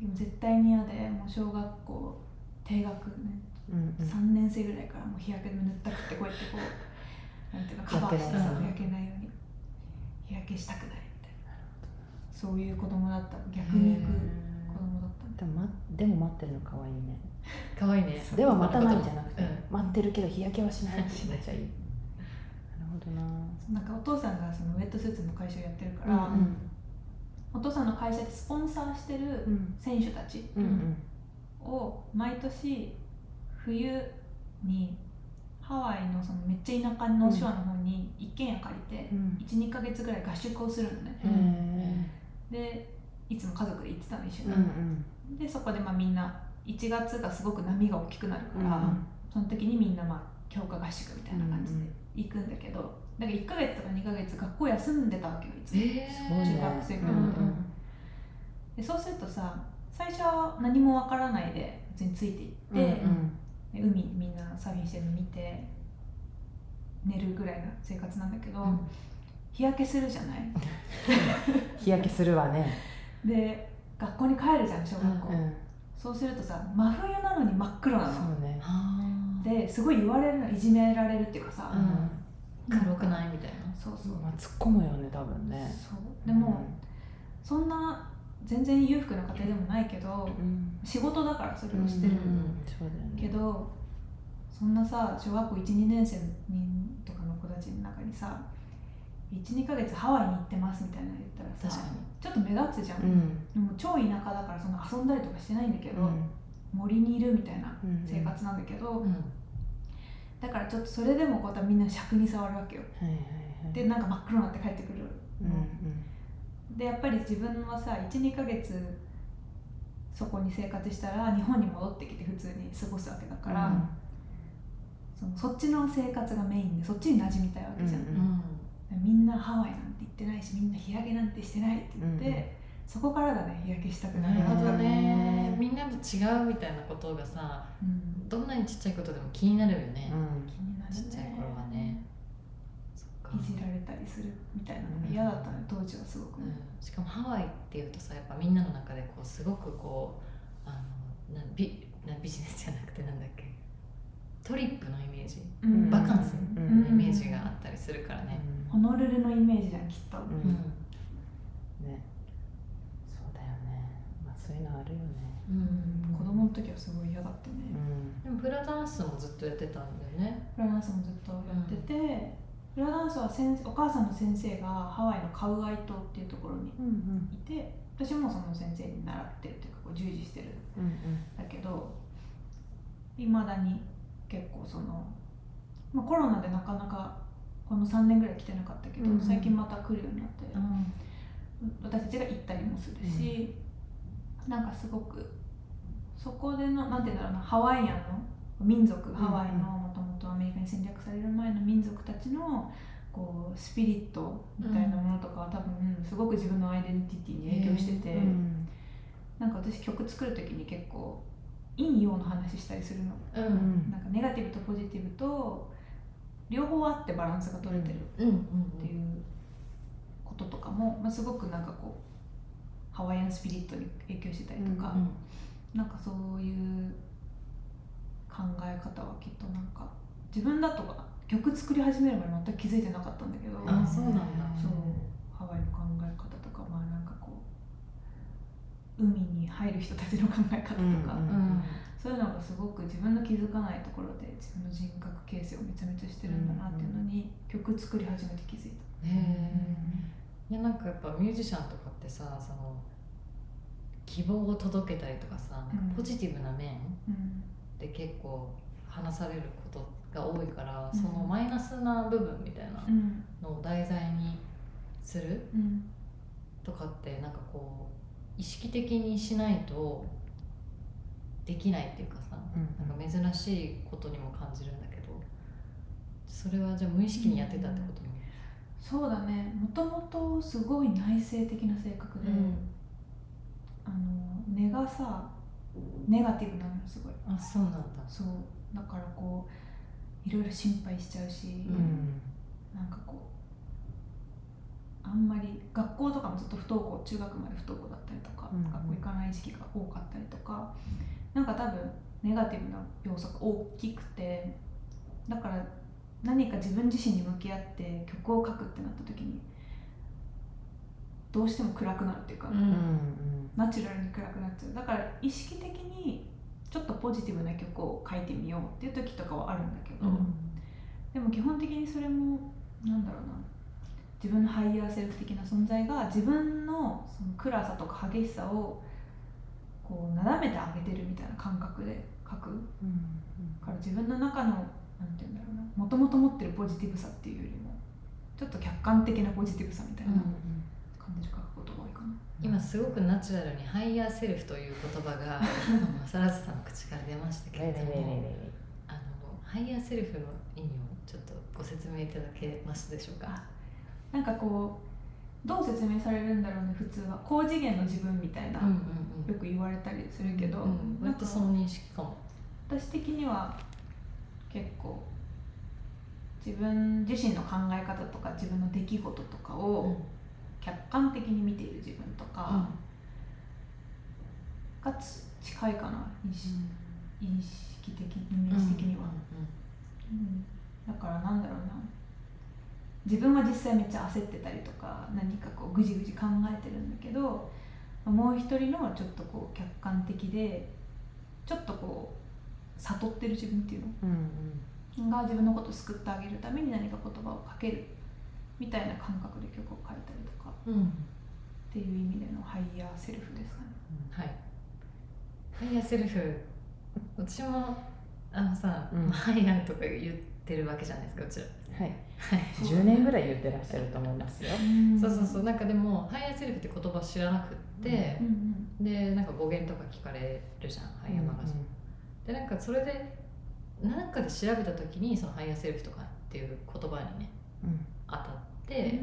でも絶対に嫌でもう小学校低学年うんうん。3年生ぐらいからもう日焼け止め塗ったくてこうやってこう なんていうのカバーしてさ焼焼けないように日焼けしたくないみたいな。そういう子供だった逆に行く子供だったでも,、ま、でも待ってるの可愛いねかわいいねでは待たないじゃなくて、うん。待ってるけど日焼けはしない。ってめっちゃいい。なるほどな。なんかお父さんがそのウェットスーツの会社をやってるから、うんうん。お父さんの会社でスポンサーしてるうん。選手たちうんうん。を毎年冬にハワイのそのめっちゃ田舎のショアの方に一軒家借りてうん。12ヶ月ぐらい合宿をするのね。へでいつも家族で行ってたの一緒えうに、ん。でそこでまあみんな1月がすごく波が大きくなるから、うん。その時にみんなまあ強化合宿みたいな感じで行くんだけどだから1ヶ月とか2ヶ月学校休んでたわけよいつも、えすごいね中学生ぐらいまで,、うんうんでそうするとさ最初は何もわからないで普通についていって、うんうん。で海みんなサーフィンしてるの見て寝るぐらいの生活なんだけど、うん。日焼けするじゃない？日焼けするわね。で学校に帰るじゃん小学校、うんそうするとさ真冬なのに真っ黒なの。そうね。あですごい言われるのいじめられるっていうかさ、うん。黒くないみたいな。そうそう、まあ突っ込むよね多分ね。そう。でも、そんな全然裕福な家庭でもないけどうん。仕事だからそれうんをしてる、うん。そうだよね。けどそんなさ小学校12年生とかの子たちの中にさ12ヶ月ハワイに行ってますみたいなの言ったらさちょっと目立つじゃん、うん。でも超田舎だからそんな遊んだりとかしてないんだけど、うん。森にいるみたいなうん生活なんだけど、うん。だからちょっとそれでもこうみんな尺に触るわけよ。はいはいはい。でなんか真っ黒になって帰ってくるうんの、でやっぱり自分はさ12ヶ月そこに生活したら日本に戻ってきて普通に過ごすわけだから、うん。そのそっちの生活がメインでそっちに馴染みたいわけじゃんみんなハワイなんて行ってないしみんな日焼けなんてしてないって言って、うん。そこからだね日焼けしたくなる。なるほどね。ねみんなと違うみたいなことがさうん。どんなにちっちゃいことでも気になるよね、気になるね。ちっちゃい頃はね。そっか。いじられたりするみたいなのが嫌だったね当時はすごくね、うん、しかもハワイっていうとさやっぱみんなの中でこうすごくこうあのなビなビジネスじゃなくてなんだっけ？トリップのイメージ。うん。バカンスうんのイメージがあったりするからね、ホノルルのイメージじゃんきっと、うん。うん。ね。そうだよね。まあそういうのあるよね。うん。子供の時はすごい嫌だったうね、ん。でもフラダンスもずっとやってたんだよね。フラダンスもずっとやってて、フラダンスは先生お母さんの先生がハワイのカウアイ島っていうところにうんいて私もその先生に習ってるというかこう従事してるんうんうんだけどいまだに結構その、まあ、コロナでなかなかこの3年ぐらい来てなかったけど、うんうん。最近また来るようになって、うん。私たちが行ったりもするし、なんかすごくそこでのなんていうんだろうなハワイアンの民族ハワイのもともとアメリカに戦略される前の民族たちのこうスピリットみたいなものとかは多分すごく自分のアイデンティティに影響してて、うん。なんか私曲作る時に結構陰陽の話したりするの。ううん。んなんかネガティブとポジティブと両方あってバランスが取れてるうん。うん。っていうこととかも、まあ、すごくなんかこうハワイアンスピリットに影響してたりとか、うん。なんかそういう考え方はきっとなんか自分だとか曲作り始めるまで全く気づいてなかったんだけどあそうなんだ。そうハワイの考え方とかまあなんかこう海に入る人たちの考え方とか、そういうのがすごく自分の気づかないところで自分の人格形成をめちゃめちゃしてるんだなっていうのに、曲作り始めて気づいた。いやなんかやっぱミュージシャンとかってさその希望を届けたりとかさ、うん。ポジティブな面うん。で結構話されることが多いから、うん。そのマイナスな部分みたいなうん。のを題材にするうん。とかってなんかこう意識的にしないとできないっていうかさ、うん。なんか珍しいことにも感じるんだけどそれはじゃあ無意識にやってたってこと？も、そうだね。もともとすごい内省的な性格で、あの根がさネガティブなのよすごい。あそうなんだ。そう。だからこういろいろ心配しちゃうし、うん。なんかこうあんまり学校とかもずっと不登校中学まで不登校だったりとか、うん学校行かない時期が多かったりとかなんか多分ネガティブな要素が大きくてだから何か自分自身に向き合って曲を書くってなった時にどうしても暗くなるっていうか、うんうんうん。ナチュラルに暗くなっちゃう。だから意識的にちょっとポジティブな曲を書いてみようっていう時とかはあるんだけど、でも基本的にそれもなんだろうな自分のハイヤーセルフ的な存在が自分のその暗さとか激しさをこうなだめてあげてるみたいな感覚で書く。から自分の中のなんて言うんだろうなもともと持ってるポジティブさっていうよりもちょっと客観的なポジティブさみたいな感じで書くことが多いかな。今すごくナチュラルにハイヤーセルフという言葉があのさらささんの口から出ましたけれどもあのハイヤーセルフの意味をちょっとご説明いただけますでしょうか？なんかこうどう説明されるんだろうね普通は。高次元の自分みたいな、うんよく言われたりするけど、うん、なんか割とその認識かも。私的には結構自分自身の考え方とか自分の出来事とかを客観的に見ている自分とかがつ近いかな意識意識的イメージ的には、うん。だからなんだろうな自分は実際めっちゃ焦ってたりとか何かこうぐじぐじ考えてるんだけどもう一人のちょっとこう客観的でちょっとこう悟ってる自分っていうのが自分のことを救ってあげるために何か言葉をかけるみたいな感覚で曲を書いたりとかうんうん。っていう意味でのハイヤーセルフですかね。はい。ハイヤーセルフ。私もあのさ、うん。ハイヤーとか言ってるわけじゃないですかうちらはい。はい。10年ぐらい言ってらっしゃると思いますよ。そうそうそう。なんかでもハイヤーセルフって言葉知らなくってう、んでなんか語源とか聞かれるじゃんハイヤーマガジン、でなんかそれでなんかで調べた時にそのハイヤーセルフとかっていう言葉にね当たっうん。て、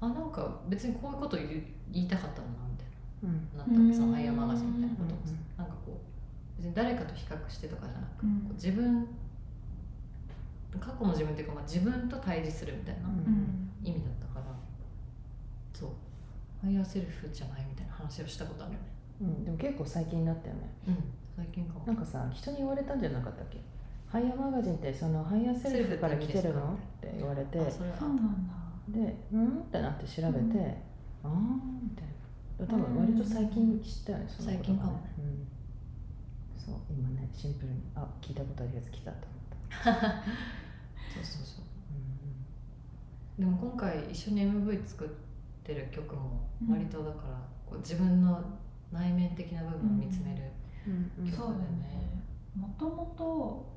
あなんか別にこういうこと言いたかったのなみたいうん。なったわけそのハイヤーマガジンみたいなこと。もさうんなんかこう別に誰かと比較してとかじゃなく、うん。自分過去の自分っていうか、まあ、自分と対峙するみたいなうん。意味だったからそう。ハイヤーセルフじゃないみたいな話をしたことあるよね。うん、でも結構最近になったよね。うん。最近かも。なんかさ人に言われたんじゃなかったっけ？ハイヤーマガジンってそのハイヤーセルフから来てるの？って言われてあそうなんだ。で「うん?」ってなって調べてうん「ああ」みたいな。多分割と最近知ったよねそのことがね。最近かもね。うん、そう今ねシンプルにあ聞いたことあるやつ来たと思った、そうそうそううでも今回一緒に MV 作ってる曲もうん割とだからこう自分の内面的な部分を見つめる、ん。うんそうだよね。もともと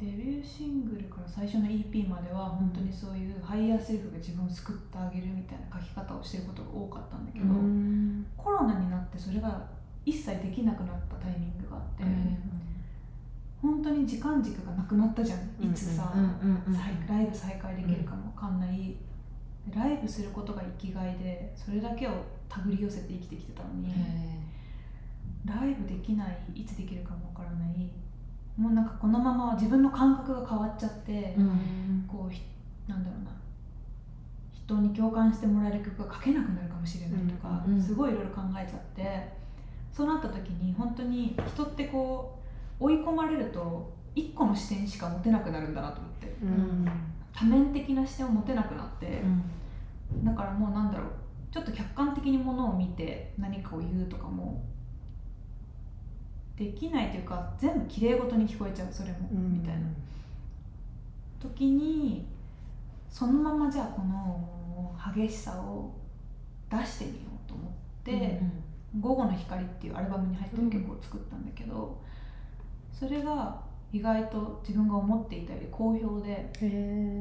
デビューシングルから最初の EP までは本当にそういうハイヤーセルフが自分を救ってあげるみたいな書き方をしてることが多かったんだけど、うん。コロナになってそれが一切できなくなったタイミングがあって、本当に時間軸がなくなったじゃん。いつさ、ライブ再開できるかもわかんない、ライブすることが生きがいでそれだけを手繰り寄せて生きてきてたのに、へライブできないいつできるかもわからない。もうなんかこのまま自分の感覚が変わっちゃって、ーうんこうひなんだろうな。人に共感してもらえる曲が書けなくなるかもしれないとか、うんうん。すごいいろいろ考えちゃって。そうなった時に本当に人ってこう追い込まれると一個の視点しか持てなくなるんだなと思って。うん。多面的な視点を持てなくなって、だからもうなんだろうちょっと客観的にものを見て何かを言うとかもできないというか全部きれいごとに聞こえちゃうそれも、うん。みたいな。時にそのままじゃあこの激しさを出してみようと思って「午後の光」っていうアルバムに入ってる曲を作ったんだけど、それが意外と自分が思っていたより好評で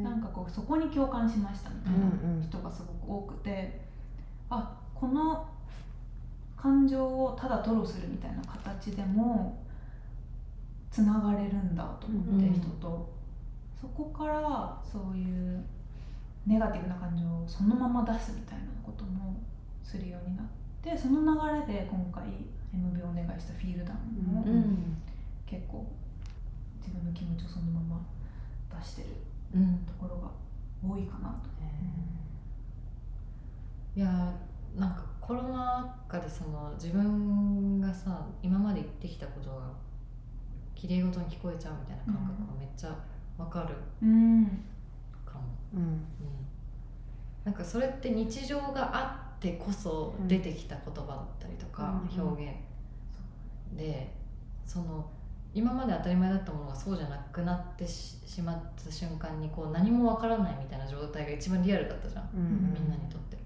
なんかこうそこに共感しましたみたいなうんうん。人がすごく多くて、あこの感情をただ吐露するみたいな形でもつながれるんだと思って、うん。人と。そこからそういうネガティブな感情をそのまま出すみたいなこともするようになってその流れで今回 MV をお願いした「フィールダウン」もううん結構自分の気持ちをそのまま出してるうん。ところが多いかなと。いやーなんかコロナ禍でその自分がさ今まで言ってきたことが綺麗事に聞こえちゃうみたいな感覚がめっちゃわかるうん。かも、うん。うん、なんかそれって日常があってこそ出てきた言葉だったりとか、うん。表現。でその今まで当たり前だったものがそうじゃなくなってししまった瞬間にこう何もわからないみたいな状態が一番リアルだったじゃん。うんみんなにとって。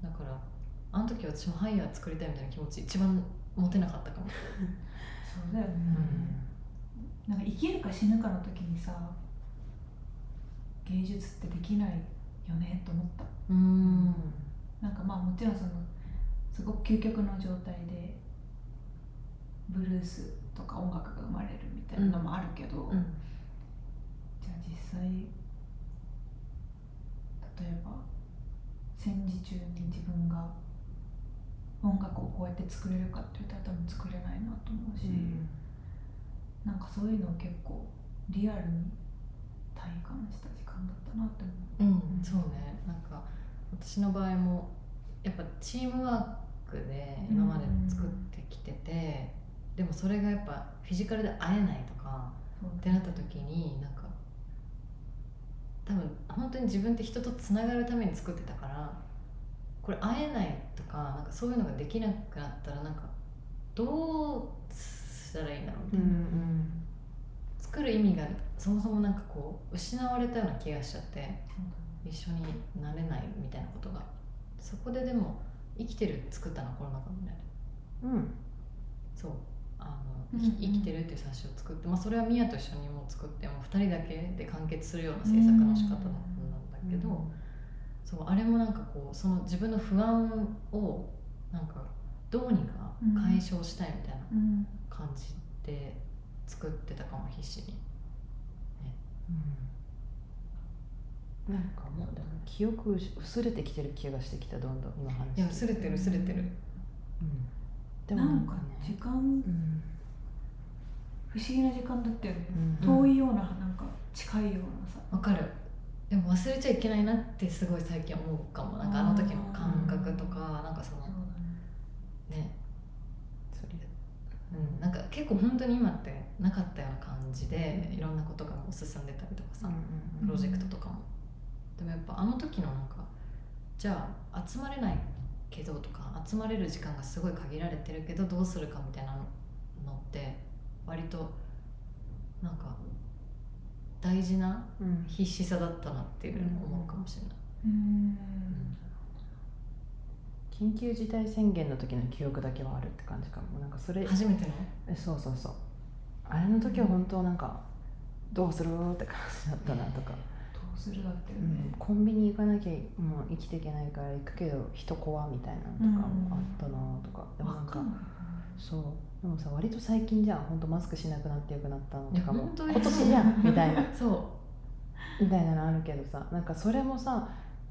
だからあの時私もハイヤー作りたいみたいな気持ち一番持てなかったかも。そうだよね、なんか生きるか死ぬかの時にさ芸術ってできないよねと思った。うん。なんかまあもちろんそのすごく究極の状態でブルースとか音楽が生まれるみたいなのもあるけど、うん。じゃあ実際例えば戦時中に自分が音楽をこうやって作れるかって言ったら多分作れないなと思うし、なんかそういうのを結構リアルに体感した時間だったなって思う。うん、そうね。なんか私の場合もやっぱチームワークで今まで作ってきてて、でもそれがやっぱフィジカルで会えないとかってなった時になんか多分本当に自分って人とつながるために作ってたからこれ会えないとかなんかそういうのができなくなったらなんかどうしたらいいんだろうみたいな、作る意味がそもそもなんかこう失われたような気がしちゃって一緒になれないみたいなことが。そこででも生きてる作ったのはコロナ禍なんだよねうん。そうあの、うんうん。生きてるっていう冊子を作って、まあ、それはミヤと一緒にもう作ってもう2人だけで完結するような制作の仕方だったんだけど、そうあれもなんかこうその自分の不安をなんかどうにか解消したいみたいなうん。感じで作ってたかも必死に。うん。なんかもうでも記憶薄れてきてる気がしてきたどんどん今話いや薄れてる薄れてるでもなんんかね時間うん不思議な時間だったよね、うん。遠いようななんか近いようなさ。わかる。でも忘れちゃいけないなってすごい最近思うかも。なんかあの時の感覚とかなんかそのね。それ。うん、なんか結構本当に今ってなかったような感じでいろんなことがもう進んでたりとかさ、うん。プロジェクトとかも。でもやっぱあの時のなんかじゃあ集まれないけどとか集まれる時間がすごい限られてるけどどうするかみたいなのって割となんか大事なうん。必死さだったなっていうのを思うかもしれない、うん。緊急事態宣言の時の記憶だけはあるって感じかも。なんかそれ初めての？えそうそうそう。あれの時は本当なんかどうするって感じだったなとか、するだったようん。ね、コンビニ行かなきゃもう生きていけないから行くけど人怖みたいなのとかもあったなとか、でもなんかそうでもさ割と最近じゃん本当マスクしなくなってよくなったの。とかも今年じゃんみたいな。そう。みたいなのあるけどさなんかそれもさ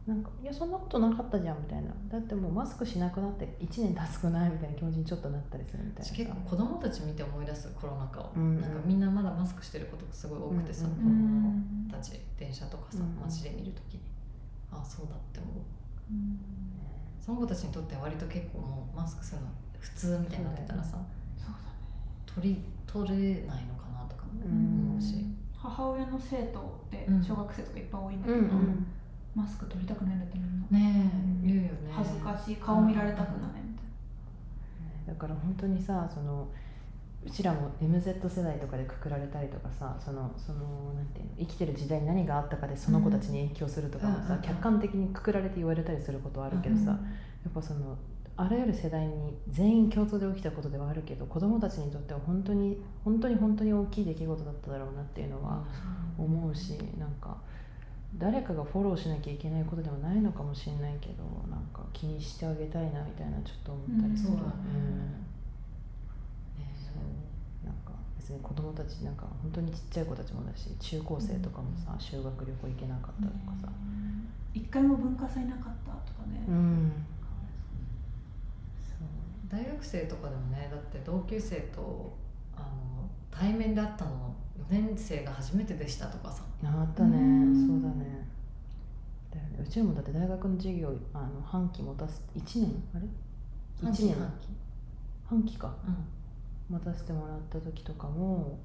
なんかいやそんなことなかったじゃんみたいな。だってもうマスクしなくなって1年経つくないみたいな気持ちにちょっとなったりするみたいな。結構子供たち見て思い出すコロナ禍を、うん。うんなんかみんなまだマスクしてることがすごい多くてさ、うん。子うん供たち電車とかさ、うん。街で見るときに。ああそうだって思う。うん。その子たちにとっては割と結構もうマスクするの普通みたいになってたらさ、取り取れないのかなとかうん思うし、母親の生徒ってうん。小学生とかいっぱい多いんだけど、うんうんマスク取りたくないんだってみんな、ねうん。え言うよね。恥ずかしい顔見られたくないみたいだから本当にさそのうちらも MZ 世代とかでくくられたりとかさそのそのなんていうの生きてる時代に何があったかでその子たちに影響するとかもさ、うん。客観的にくくられて言われたりすることはあるけどな、さ、やっぱそのあらゆる世代に全員共通で起きたことではあるけど子供たちにとっては本当に本当に本当に大きい出来事だっただろうなっていうのは思うしなんか誰かがフォローしなきゃいけないことではないのかもしれないけどなんか気にしてあげたいなみたいなちょっと思ったりする、そうだねうんそうなんか別に子供たちなんか本当にちっちゃい子たちもだし中高生とかもさ修学旅行行けなかったとかさ、一回も文化祭なかったとかね、うん。大学生とかでもねだって同級生とあの対面で会ったの4年生が初めてでしたとかさ。あったね。うん。そうだね。だよね。うちらもだって大学の授業あの半期持たす1年？あれ？1年。半期半期。か。うん。待たせてもらった時とかも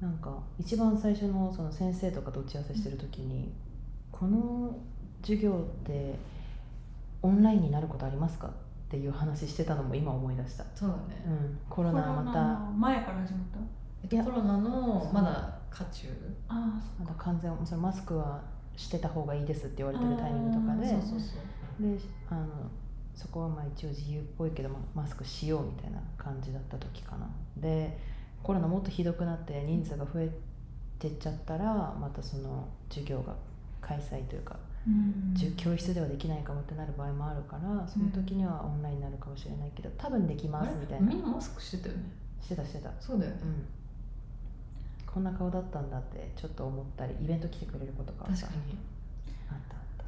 なんか一番最初のその先生とかと打ち合わせしてる時に、この授業ってオンラインになることありますか？っていう話してたのも今思い出した、そうだね、うん、コロナまた。の前から始まった？えっと、コロナのまだ渦中？ああそまだ。完全そのマスクはしてた方がいいですって言われてるタイミングとかで。そうそうそう。であのそこはまあ一応自由っぽいけど、まマスクしようみたいな感じだった時かな。でコロナもっとひどくなって人数が増えてっちゃったらまたその授業が開催というか、うん。教室ではできないかもってなる場合もあるからその時にはオンラインになるかもしれないけど多分できますみたいな。みんなマスクしてたよね？してたしてた。そうだよね。うんこんな顔だったんだってちょっと思ったりイベント来てくれることがあった。確かに。あったあった。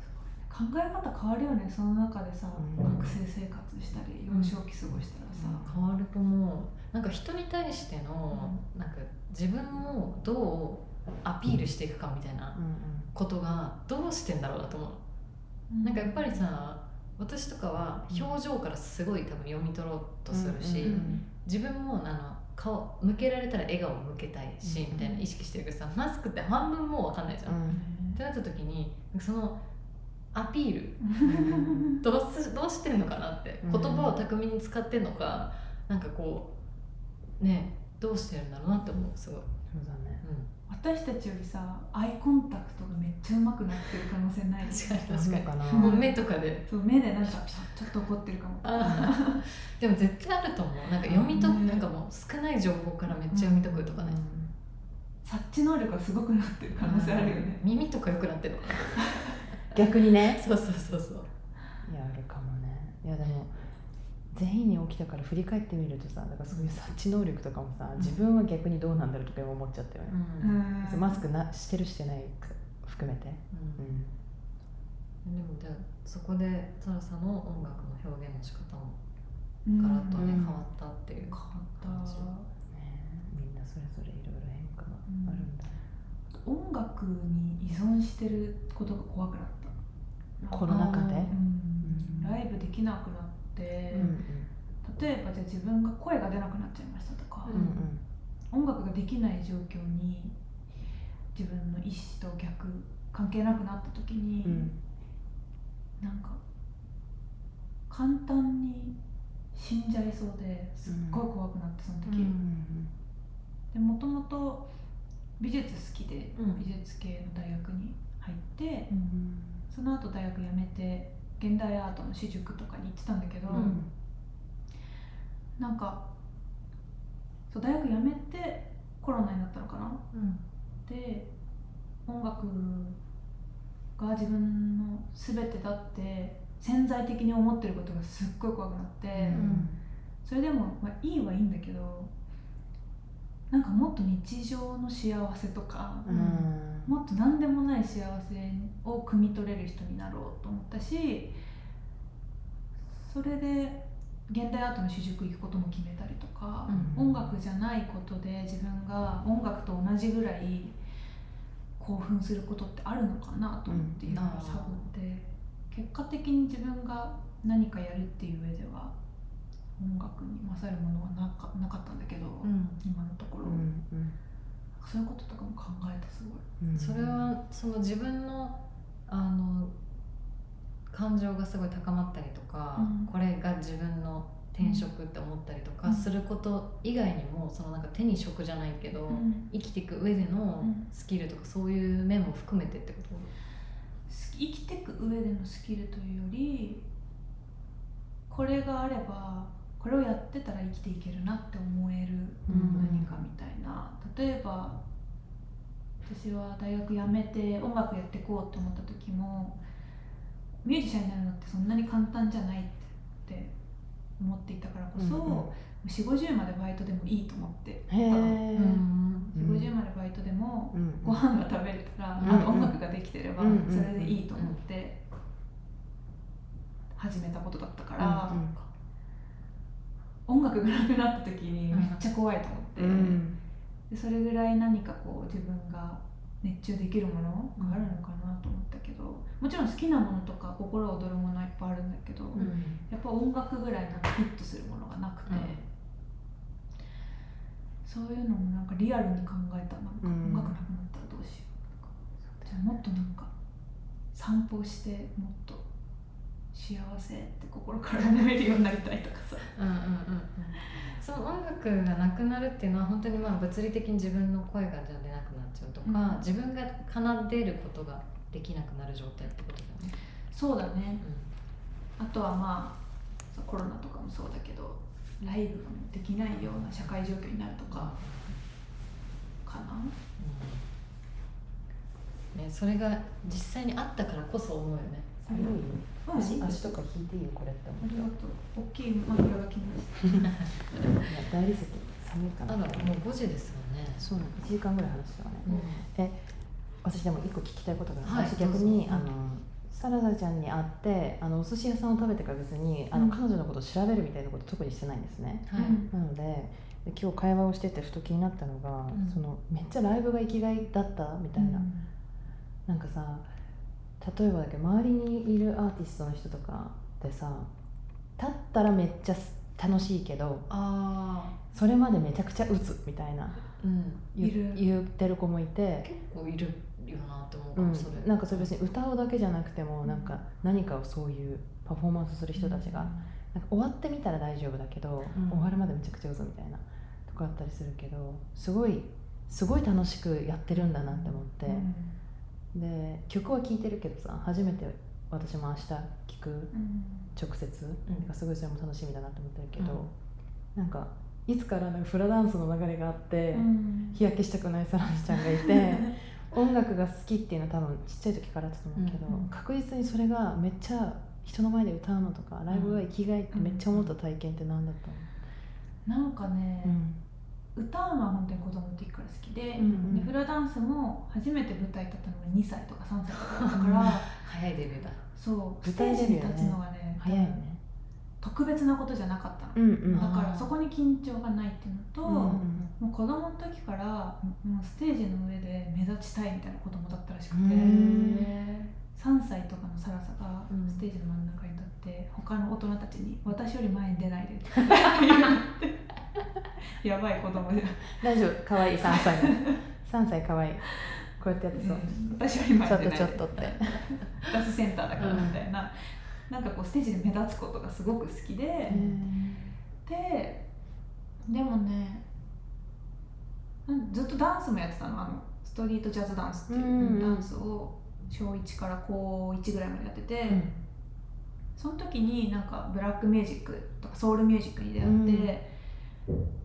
考え方変わるよねその中でさ、うん。学生生活したり幼少期過ごしたらさ、変わると思う。なんか人に対してのなんか自分をどうアピールしていくかみたいなうんことがどうしてんだろうなと思う。なんかやっぱりさ私とかは表情からすごい多分読み取ろうとするし、うんうん。自分もあの顔向けられたら笑顔を向けたいし、うんみたいな意識してるけどさマスクって半分もう分かんないじゃん、っうん。てなった時にそのアピールうん。どうすどうしてんのかなってうん。言葉を巧みに使ってんのかなんかこうねどうしてるんだろうなって思うすごい、そうだね私たちよりさアイコンタクトがめっちゃ上手くなってる可能性ない。確かに確かに。もう目とかで。そう目でなんかちょっと怒ってるかも。でも絶対あると思う。なんか読み解く、うん。なんかもう少ない情報からめっちゃ読み解くとかね、察知能力がすごくなってる可能性あるよね、耳とか良くなってるのかな。逆にね。そうそうそうそう。いやあるかもね。いやでも全員に起きたから振り返ってみるとさだからそういう察知能力とかもさ自分は逆にどうなんだろうとか今思っちゃったよね、うん。うん。マスクなしてるしてないか含めて、うん。でもじゃあそこでサラさんの音楽の表現の仕方もうんガラッとねうん。変わったっていう変わった感じねみんなそれぞれいろいろ変化があるんだ、音楽に依存してることが怖くなった。コロナ禍で？うん。ライブできなくなっ例えばじゃあ自分が声が出なくなっちゃいましたとか、うん音楽ができない状況に自分の意思と逆関係なくなった時に、うん。なんか簡単に死んじゃいそうですっごい怖くなってその時、うん。でもともと美術好きでうん。美術系の大学に入って、うん。その後大学辞めて現代アートの私塾とかに行ってたんだけど、うん。なんかそう大学辞めてコロナになったのかな？うん。で音楽が自分の全てだって潜在的に思ってることがすっごい怖くなって、うん。それでも、まあ、いいはいいんだけどなんかもっと日常の幸せとか、うんもっと何でもない幸せを汲み取れる人になろうと思ったしそれで現代アートの私塾行くことも決めたりとか、うん。音楽じゃないことで自分が音楽と同じぐらい興奮することってあるのかなと思っていろいろ探って、結果的に自分が何かやるっていう上では音楽に勝るものはなかなかったんだけど、うん。今のところ、うんうんそういうこととかも考えたすごい。うん。それはその自分のあの感情がすごい高まったりとか、うん。これが自分の転職って思ったりとかうん。すること以外にもそのなんか手に職じゃないけど、うん。生きていく上でのうん。スキルとかそういう面も含めてってこと？生きていく上でのスキルというよりこれがあればこれをやってたら生きていけるなって思えるうん。何かみたいな、例えば私は大学辞めて音楽やっていこうって思った時もミュージシャンになるのってそんなに簡単じゃないって思っていたからこそ、うんうん。4 5 0までバイトでもいいと思ってへえ、うん4 5 0までバイトでもうんご飯が食べれたら、うんあと音楽ができてればうんそれでいいと思って始めたことだったから、うん音楽がなくなった時にめっちゃ怖いと思って、うんでそれぐらい何かこう自分が熱中できるものがあるのかなと思ったけどもちろん好きなものとか心躍るものはいっぱいあるんだけど、うん。やっぱ音楽ぐらいなんかヒットするものがなくて、うん。そういうのもなんかリアルに考えたなんかうん。音楽なくなったらどうしようとか、じゃあもっとなんか散歩してもっと幸せって心から思えるようになりたいとかさ。うんうんうんうん。その音楽がなくなるっていうのは本当にまあ物理的に自分の声がじゃあ出なくなっちゃうとか、うん。自分が奏でることができなくなる状態ってことだよね。そうだね。あとはまあコロナとかもそうだけどライブができないような社会状況になるとかかな？ね、それが実際にあったからこそ思うよね。うん。足足とか引いていいよこれってあ思っりがとう。大きいマフラーが来ましたたいや大理石寒いかあならもう5時ですよね。そうなの1時間ぐらい話したわね、うん。え私でも一個聞きたいことがある、はい。私逆に、あのサラダちゃんに会ってあのお寿司屋さんを食べてから別にあの、うん。彼女のことを調べるみたいなこと特にしてないんですね。はい。うん。なのでで今日会話をしててふと気になったのが、うん。そのめっちゃライブが生きがいだった？みたいな、なんかさ例えばだけど周りにいるアーティストの人とかでさ立ったらめっちゃ楽しいけどあそれまでめちゃくちゃ打つみたいなあ、うん。言いる。言ってる子もいて、結構いるよなって思うかうん。も、それ。なんかそれ別に歌うだけじゃなくてもうん。なんか何かをそういうパフォーマンスする人たちが、なんか終わってみたら大丈夫だけど、うん。終わるまでめちゃくちゃ打つみたいなとかあったりするけどすごいすごい楽しくやってるんだなって思って。うんで曲は聴いてるけどさ初めて私も明日聴くうん。直接、うん。すごいそれも楽しみだなと思ってるけど、うん。なんかいつからなんかフラダンスの流れがあって、うん。日焼けしたくないサラダちゃんがいて 音楽が好きっていうのは多分ちっちゃい時からだったと思うけど、うんうん。確実にそれがめっちゃ人の前で歌うのとかライブが生きがいってめっちゃ思った体験って何だったの、なんかね、うん歌うのは本当に子供の時から好きで,、うんうん。でフラダンスも初めて舞台立ったのが2歳とか3歳とかだったから早いデビューだ。そうステージに立つのがね早いね。特別なことじゃなかったの、うんうん。だからそこに緊張がないっていうのと、うんもう子供の時からもうステージの上で目立ちたいみたいな子供だったらしくて、うん3歳とかのサラサがうん。ステージの真ん中に立って他の大人たちに「私より前に出ないで」って 言って やばい子供じゃん。大丈夫？可愛い？3歳の。3歳可愛い。こうやってやってそう、うん。私より前ちょっとちょっとって。私センターだからみたいな、なんかこうステージで目立つことがすごく好きで、ででもねずっとダンスもやってたの。あのストリートジャズダンスっていううんダンスを小1から高1ぐらいまでやってて、うん。その時になんかブラックミュージックとかソウルミュージックに出会って、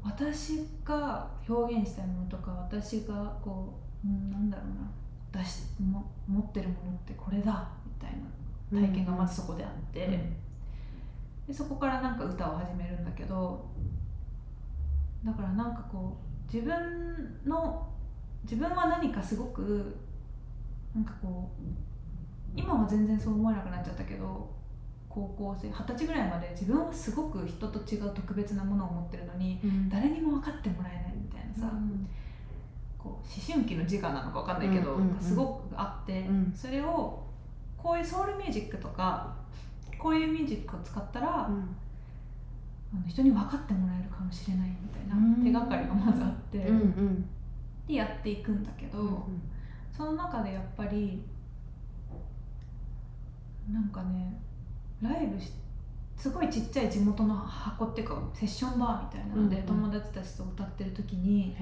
私が表現したいものとか私がこう、うん、なんだろうな出しも持ってるものってこれだみたいな体験がまずそこであって、でそこからなんか歌を始めるんだけどだからなんかこう自分の自分は何かすごくなんかこう今は全然そう思えなくなっちゃったけど高校生二十歳ぐらいまで自分はすごく人と違う特別なものを持ってるのにうん。誰にも分かってもらえないみたいなさ、こう思春期の自我なのか分かんないけど、うんうんうん。すごくあって、うん。それをこういうソウルミュージックとかこういうミュージックを使ったら、あの人に分かってもらえるかもしれないみたいなうん。手がかりがまずあって、うんうん。でやっていくんだけど、その中でやっぱりなんかねライブしすごいちっちゃい地元の箱っていうかセッションバーみたいなので、うんうん。友達たちと歌ってる時に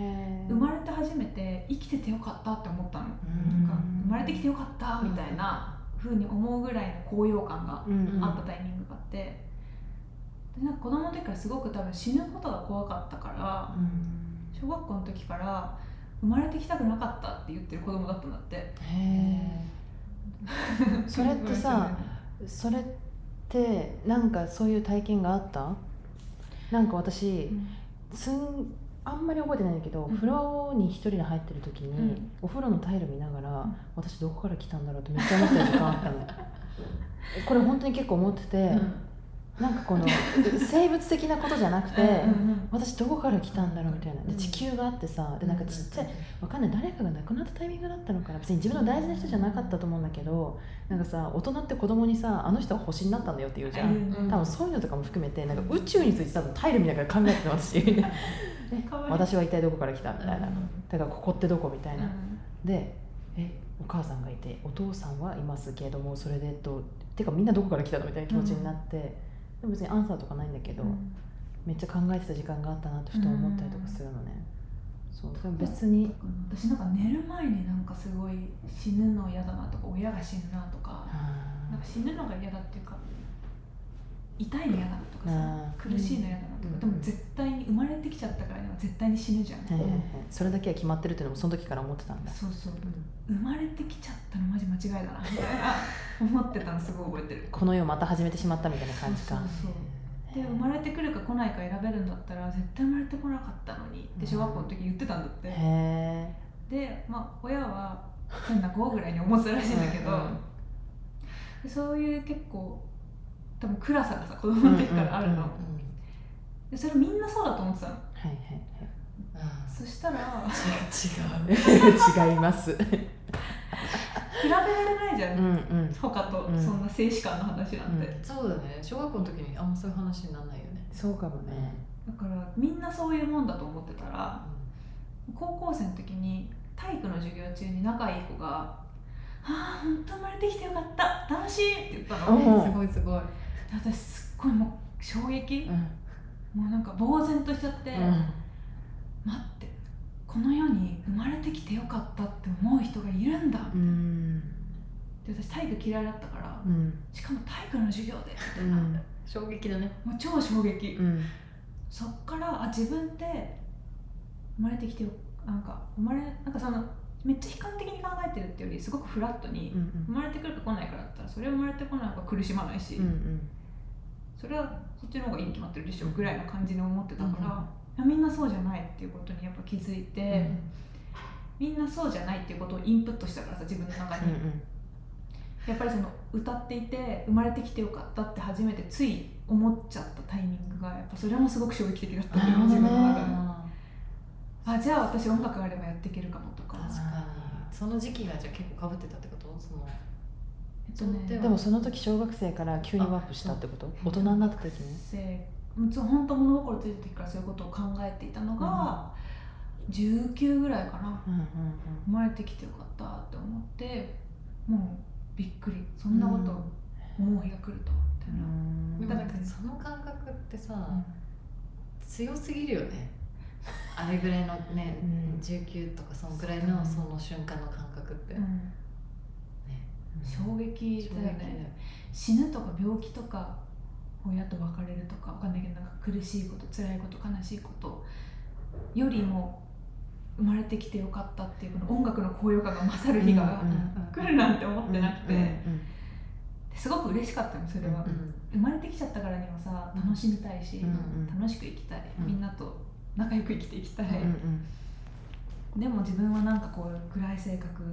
生まれて初めて生きててよかったって思ったの、うん。なんか生まれてきてよかったみたいな風に思うぐらいの高揚感がうんうん。あったタイミングがあって。でなんか子供の時からすごく多分死ぬことが怖かったからうん。小学校の時から生まれてきたくなかったって言ってる子供だったんだって。へえ それってさそれってなんかそういう体験があった？なんか私うん。すんあんまり覚えてないんだけど、うん。風呂に一人で入ってる時に、うん。お風呂のタイル見ながら、ん。私どこから来たんだろうってめっちゃ思ってる時間あったの これ本当に結構思ってて、なんかこの 生物的なことじゃなくて、うんうん私どこから来たんだろうみたいな。でうん。地球があってさでなんかちっちゃいわかんない。誰かが亡くなったタイミングだったのかな別に自分の大事な人じゃなかったと思うんだけどなんかさ大人って子供にさあの人は星になったんだよって言うじゃん、うん多分そういうのとかも含めてなんか宇宙について多分タイル見ながら考えてた私。えかわいい。私は一体どこから来たみたいな、うんだからここってどこみたいな、うん。でえお母さんがいてお父さんはいますけどもそれでとてかみんなどこから来たのみたいな気持ちになって、でも別にアンサーとかないんだけど、うん。めっちゃ考えてた時間があったなってふと思ったりとかするのね、そうでも別に、私なんか寝る前になんかすごい死ぬの嫌だなとか親が死ぬなとかあなんか死ぬのが嫌だっていうか痛いの嫌だなとかさあ苦しいの嫌だなとか、うん。でも絶対に生まれてきちゃったからには絶対に死ぬじゃん、それだけは決まってるっていうのもその時から思ってたんだそうそう。生まれてきちゃったのマジ間違いだなみたいな思ってたのすごい覚えてる。この世また始めてしまったみたいな感じか。そうそうそう。で生まれてくるか来ないか選べるんだったら絶対生まれてこなかったのにって小学校の時言ってたんだって、へえでまあ親は変な子ぐらいに思ってたらしいんだけど、そういう結構多分暗さがさ子供の時からあるの、うんうんでそれみんなそうだと思ってたの。はいはいそしたらはい違います。比べられないじゃん、うんうん。他とうん。そんな静止感の話なんて、うん。そうだね。小学校の時にあんまそういう話にならないよね。そうかもね。だからみんなそういうもんだと思ってたら高校生の時に体育の授業中に仲いい子が「ああ本当生まれてきてよかった。楽しい!」って言ったの、うん。ですごいすごい私すっごいもう衝撃。う、ん。もうなんか呆然としちゃって、うん。待って。この世に生まれてきてよかったって思う人がいるんだ、うん。で私体育嫌いだったから、うん。しかも体育の授業で。みたいな、うん。衝撃だね。もう超衝撃、うん。そっからあ自分って生まれてきてよなんか生まれなんかそのめっちゃ悲観的に考えてるっていうよりすごくフラットに、うん生まれてくるか来ないかだったらそれは生まれてこない方が苦しまないし、うんうんそれはそっちの方がいいに決まってるでしょぐらいの感じに思ってたから、いやみんなそうじゃないっていうことにやっぱ気づいて、みんなそうじゃないっていうことをインプットしたからさ自分の中に、やっぱりその歌っていて生まれてきてよかったって初めてつい思っちゃったタイミングがやっぱそれもすごく衝撃的だった自分の中で。ああじゃあ私音楽があればやっていけるかもとか。その時期がじゃあ結構かぶってたってこと？そのででもその時小学生から急にワープしたってこと？大人になった時に？せ本当物心ついた時からそういうことを考えていたのが、19ぐらいかな。うんうん生まれてきてよかったって思ってもうびっくり。そんなこと思う日が来るとみたいな、うん。でもなんかその感覚ってさ、うん。強すぎるよね。あれぐらいのね、うん。19とかそのぐらいのその瞬間の感覚って、うん。ね衝撃だよね。死ぬとか病気とか親と別れるとかわかんないけどなんか苦しいこと辛いこと悲しいことよりも生まれてきてよかったっていうこの音楽の高揚感が勝る日が来るなんて思ってなくて、すごく嬉しかったのそれは、うん生まれてきちゃったからにはさ楽しみたいし、楽しく生きたい、うん。みんなと仲良く生きてい。きたい、でも自分はなんかこう暗い性格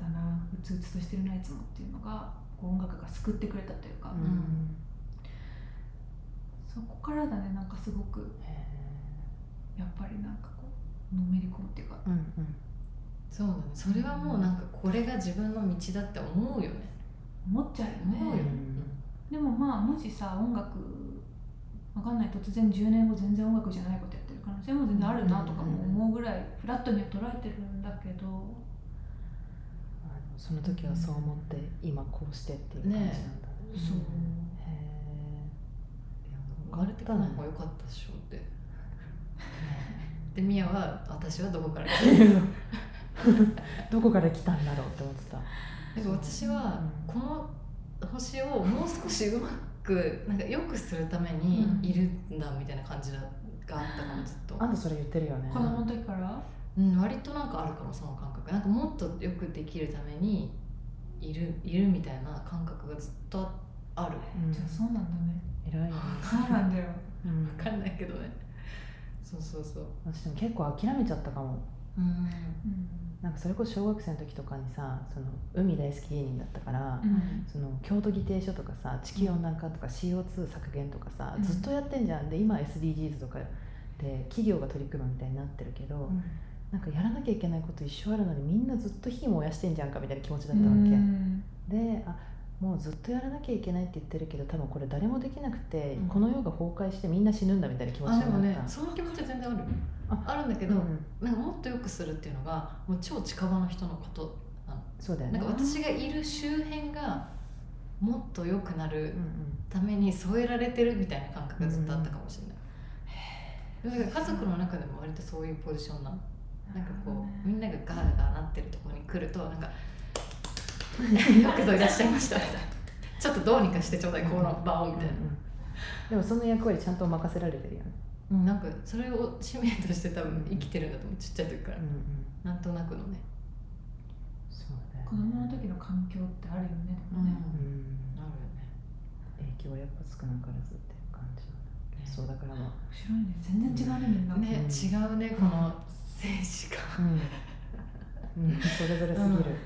うんだなうつうつとしてるないつもっていうのがこう音楽が救ってくれたというか、うん。そこからだねなんかすごく。へやっぱりなんかこうのめり込むっていうか。ーうんうん。そうだね。それはもうなんかこれが自分の道だって思うよね。思っちゃうよ思うよ、ね。でもまあもしさ音楽わかんない突然10年後全然音楽じゃないことやってる可能性も全然あるなとかも思うぐらいフラットには捉えてるんだけどその時はそう思って今こうしてっていう感じなんだ。ねうん。そう生まれてこない方が良かったでしょって。でミヤは私はどこから来たー どこから来たんだろうって思ってた？でも私はこの星をもう少しうまくなんか良くするためにいるんだみたいな感じがあったかもずっと、あんたそれ言ってるよね。子供の時から？うん、割となんかあるかもその感覚。なんかもっとよくできるためにいるいるみたいな感覚がずっとある。うん。じゃあそうなんだね。偉いよね。そうなんだよ。うん。分かんないけどね。そうそうそう。私でも結構諦めちゃったかも。うん。うんなんかそれこそ小学生の時とかにさその海大好き芸人だったから、うん。その京都議定書とかさ地球温暖化とか CO2 削減とかさ、うん。ずっとやってんじゃん。で今 SDGs とかで企業が取り組むみたいになってるけど、なんかやらなきゃいけないこと一生あるのにみんなずっと火燃やしてんじゃんかみたいな気持ちだったわけ、うん。であもうずっとやらなきゃいけないって言ってるけど多分これ誰もできなくて、うん。この世が崩壊してみんな死ぬんだみたいな気持ちになった。あでもねその気持ちは全然あるああるんだけど、うん。なんかもっと良くするっていうのがもう超近場の人のことなのそうだよね。なんか私がいる周辺がもっと良くなるうんうん。ために添えられてるみたいな感覚がずっとあったかもしれない、だから家族の中でも割とそういうポジションなのなんかこうみんながガーガーなってるところに来るとなんか よくぞいらっしゃいました。みたいなちょっとどうにかしてちょうだいこの場をみたいな、うんうん。でもその役割ちゃんと任せられてるよね、うん、なんかそれを使命として多分生きてるんだと思うちっちゃい時から、うんうん、なんとなくのね。そうだよ子供の時の環境ってあるよねでもね、うん。なるよね。影響はやっぱ少なからずっていう感じなんだ、ね。そうだからもう。面白いね。全然違うねみんな、ね、うん。違うねこの静止感うん、うん、それぞれすぎる、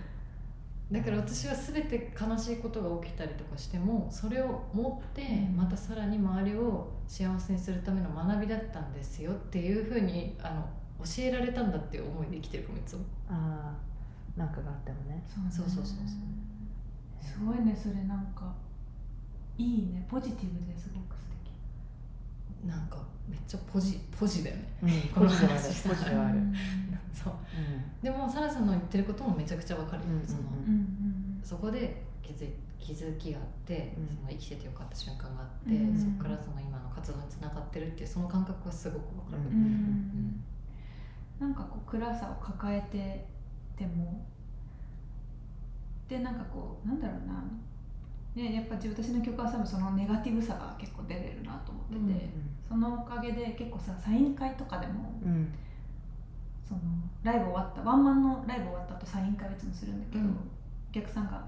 だから私は全て悲しいことが起きたりとかしてもそれを持ってうん。またさらに周りを幸せにするための学びだったんですよっていうふうにあの教えられたんだっていう思いで生きてるかもいつも。ああなんかがあってもね。そうねそうそうそう。そうすごいね。それなんかいいね。ポジティブですごく素敵なんかめっちゃポジポジだよね。うんこの話。ポジティブある、う。ん。そうでもサラさんの言ってることもめちゃくちゃわかる。よ、うんうんうん。そのうんうんそこで気づい気づきがあって、うん。その生きててよかった瞬間があって、うんそこからその今の活動につながってるっていうその感覚はすごくわかる、うんうん。うん。なんかこう暗さを抱えててもでなんかこうなんだろうなねやっぱ私の曲は多分そのネガティブさが結構出れるなと思ってて、そのおかげで結構さサイン会とかでもうん。うんそのライブ終わったワンマンのライブ終わった後サイン会をいつもするんだけど、うん。お客さんが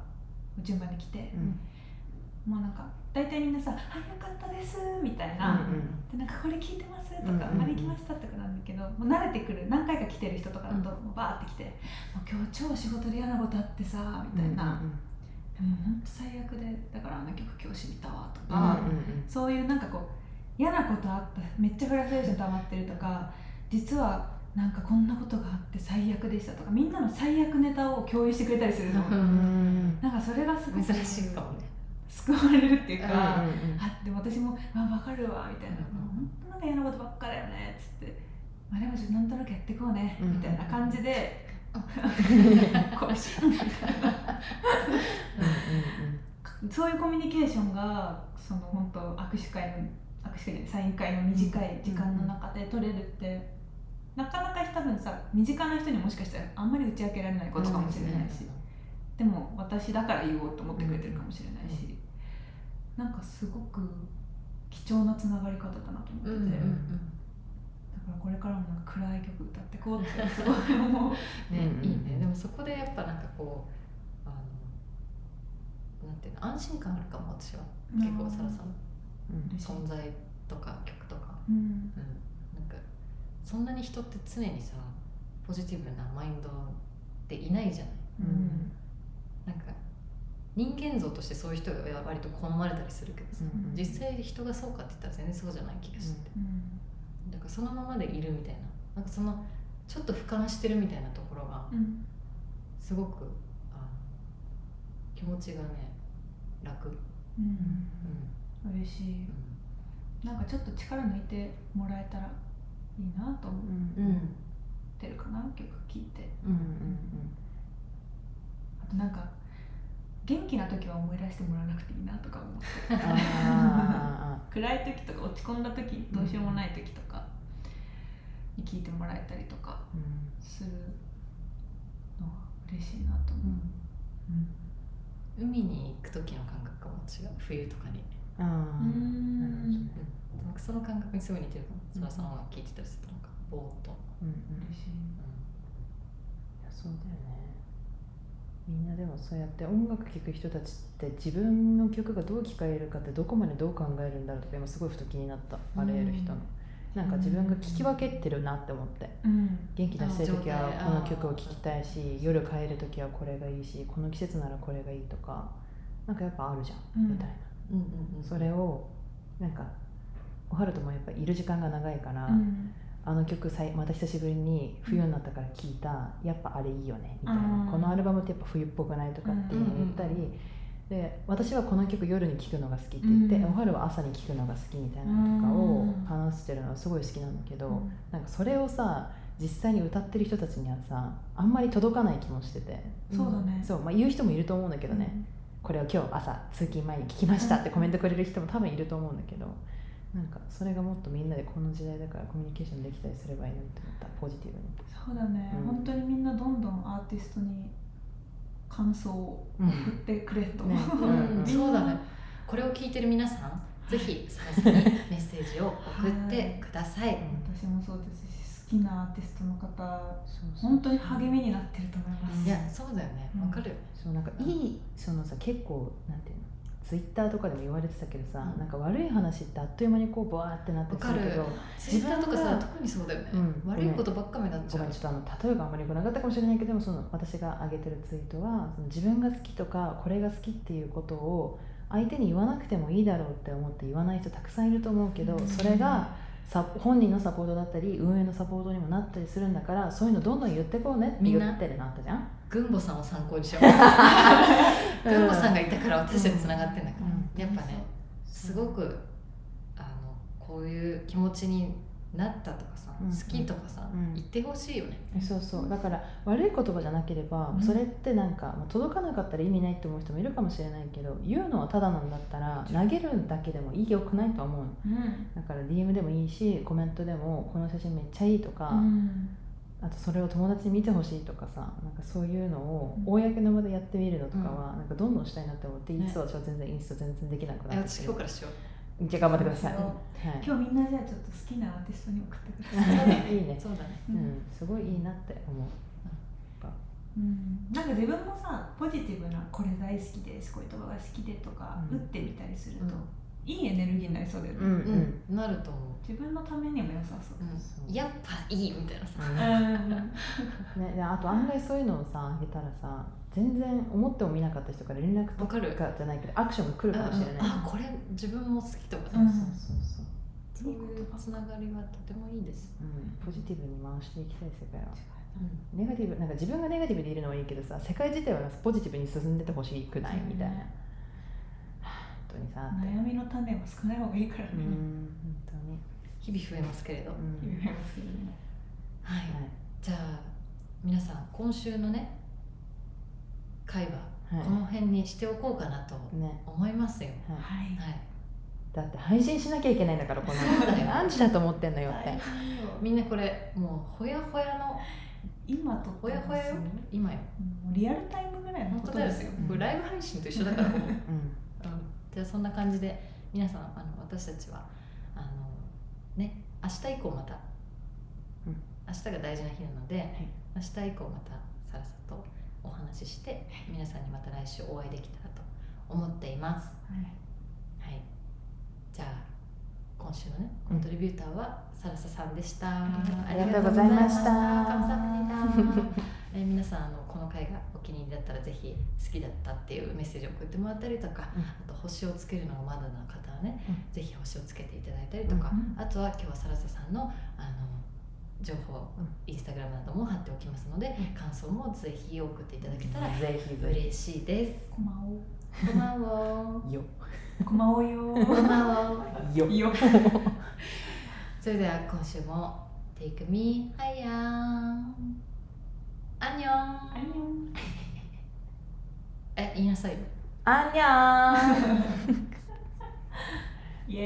順番に来て、うん。もうなんか大体みんなさ「あよかったです」みたいな、でなんかこれ聞いてますとか、うんうんうん。あれ来ましたとかなんだけどもう慣れてくる。何回か来てる人とかだと、もうバーって来て「もう今日超仕事で嫌なことあってさ」みたいな、でも本当最悪でだからあの曲今日知ったわとうんか、うん。そういうなんかこう嫌なことあっためっちゃフラストレーション溜まってるとか実はなんかこんなことがあって最悪でしたとかみんなの最悪ネタを共有してくれたりするの、うんうんなんかそれがすごく珍しいかもね。救われるっていうか、あでも私も「あ分かるわ」みたいな。うん「本当なんか嫌なことばっかだよね」っつって「まあでもちょっとなんとなくやっていこうね」うん。みたいな感じでうんこうしそういうコミュニケーションがその本当握手会の握手会サイン会の短い時間の中で取れるって、なかなか多分さ身近な人にもしかしたらあんまり打ち明けられないことかもしれないし、でも私だから言おうと思ってくれてるかもしれないし、なんかすごく貴重なつながり方だなと思ってて、からこれからもなんか暗い曲歌ってこうってすごい思う。ね、うんいいね。でもそこでやっぱなんかこうあのなんていうの安心感あるかも私は。結構サラさん。のうん。存在とか曲とか、うん。うん、なんかそんなに人って常にさポジティブなマインドでいないじゃない。うん。なんか人間像としてそういう人が割と好まれたりするけどさ、うん実際人がそうかって言ったら全然そうじゃない気がして、だからそのままでいるみたいな。なんかそのちょっと俯瞰してるみたいなところがうんすごくあの気持ちがね楽、ううん。嬉しい。なんかちょっと力抜いてもらえたらいいなと思っうんうんてるかな曲聴いて。うんうん。あとなんか元気な時は思い出してもらわなくていいなとか思って。あ暗い時とか落ち込んだ時どうしようもない時とかに聴いてもらえたりとかーうんするのは嬉しいなと思う、海に行く時の感覚かも違う？冬とかに、あー。なるほどねなんかその感覚にすごい似てるかも。そらさんは聞いてたりするとなんかぼーっと、うんうん。嬉しい。いやそうだよねみんなでもそうやって音楽聴く人たちって自分の曲がどう聴かれるかってどこまでどう考えるんだろうとか今すごいふと気になった。あれやる人の、なんか自分が聴き分けてるなって思って。うん。元気出してる時はこの曲を聴きたいし夜帰る時はこれがいいしこの季節ならこれがいいとかなんかやっぱあるじゃんみたいな。うんうんうんそれをなんかおはるともやっぱいる時間が長いから、うんあの曲さいまた久しぶりに冬になったから聴いた、やっぱあれいいよねみたいな、うんこのアルバムってやっぱ冬っぽくないとかっていうのを言ったり、で私はこの曲夜に聴くのが好きって言って、うん。おはるは朝に聴くのが好きみたいなのとかを話してるのはすごい好きなんだけど、なんかそれをさ実際に歌ってる人たちにはさあんまり届かない気もしてて。そうだね。そう、まあ、言う人もいると思うんだけどね、これを今日朝通勤前に聞きましたってコメントくれる人も多分いると思うんだけどなんかそれがもっとみんなでこの時代だからコミュニケーションできたりすればいいなって思った。ポジティブに。そうだね、うん。本当にみんなどんどんアーティストに感想を送ってくれと、ね。うんうん。そうだね。これを聞いてる皆さんぜひサラさんに メッセージを送ってください、私もそうですし好きなアーティストの方そうそう。本当に励みになってると思います、うんいやそうだよね。うんわかるよね、そうなんかいいそのさ結構なんていうの？ツイッターとかでも言われてたけどさ、うん。なんか悪い話ってあっという間にこうバーってなってわかるけどツイッターとかさ特にそうだよね、うん悪いことばっか目立っちゃう。ちょっとあの例えがあんまり良くなかったかもしれないけどでもその私が上げてるツイートはその自分が好きとかこれが好きっていうことを相手に言わなくてもいいだろうって思って言わない人たくさんいると思うけど、うん。それがさ本人のサポートだったり運営のサポートにもなったりするんだからそういうのどんどん言ってこうね。ってみんな。言ってるなったじゃん。軍母さんを参考にしよう。軍母さんがいたから私たちつながってんだから、うん。やっぱねすごくあのこういう気持ちになったとかさ、うん好きとかさ、うん。言ってほしいよね。そうそう。だから悪い言葉じゃなければ、うん。それってなんかまあ届かなかったら意味ないって思う人もいるかもしれないけど言うのはただなんだったら投げるだけでもいいよくないとは思うの。うん。だから DM でもいいしコメントでもこの写真めっちゃいいとか、うん。あとそれを友達に見てほしいとかさなんかそういうのをうん。公の場でやってみるのとかは、なんかどんどんしたいなって思って、ね。いつ私は全然インスタ全然できなくなえって私今日からしようじゃあ頑張ってください、はい。今日みんなじゃあちょっと好きなアーティストに送ってください、いいね。そうだね。うん、すごいいいなって思う。うん、なんか自分もさポジティブなこれ大好きですこういう言葉が好きでとか、うん。打ってみたりすると、うんいいエネルギーになりそうだよね、うんうん、なると思う、自分のためにも良さそう、うん、やっぱいいみたいなさ、うん。ね、であと案外そういうのをさあげたらさ全然思ってもみなかった人から連絡とかじゃないけどアクションが来るかもしれない、あこれ自分も好きとかね、うん。そうそうそう、そういうつながりはとてもいいです、うん、ポジティブに回していきたい世界は。うん。ネガティブなんか自分がネガティブでいるのはいいけどさ世界自体はポジティブに進んでてほしくないみたいな、当にさ悩みの種は少ない方がいいからね、うん本当に、日々増えますけれど、うん。言いますけどねはい、はいじゃあ皆さん今週のね会話、はい。この辺にしておこうかなとね。思いますよ、はい、はい。はい、だって配信しなきゃいけないんだからこの何時だと思ってんのよって、みんなこれもうほやほやの今とほやほやよ？今よ。もうリアルタイムぐらいの本こと当ですよ、うんこれライブ配信と一緒だからうんじゃあそんな感じで皆さんあの私たちはあのね明日以降また、うん。明日が大事な日なので、い。明日以降またさらさとお話しして皆さんにまた来週お会いできたらと思っています。はい。はい。じゃあ今週のねコントリビューターはサラサさんでした、ありがとうございました。ありがとうございましたえー皆さんあのこの回がお気に入りだったらぜひ好きだったっていうメッセージを送ってもらったりとか、うん。あと星をつけるのがまだな方はね、うん。ぜひ星をつけていただいたりとか、うんあとは今日はサラサさんのあの情報、うん。インスタグラムなども貼っておきますので、うん。感想もぜひ送っていただけたらぜひぜ嬉しいです。こまこんばんは。ひよ。おこまお よ。こんばんは。よ。よ。それでは今週も Take me higher アンニョンあんよんえ言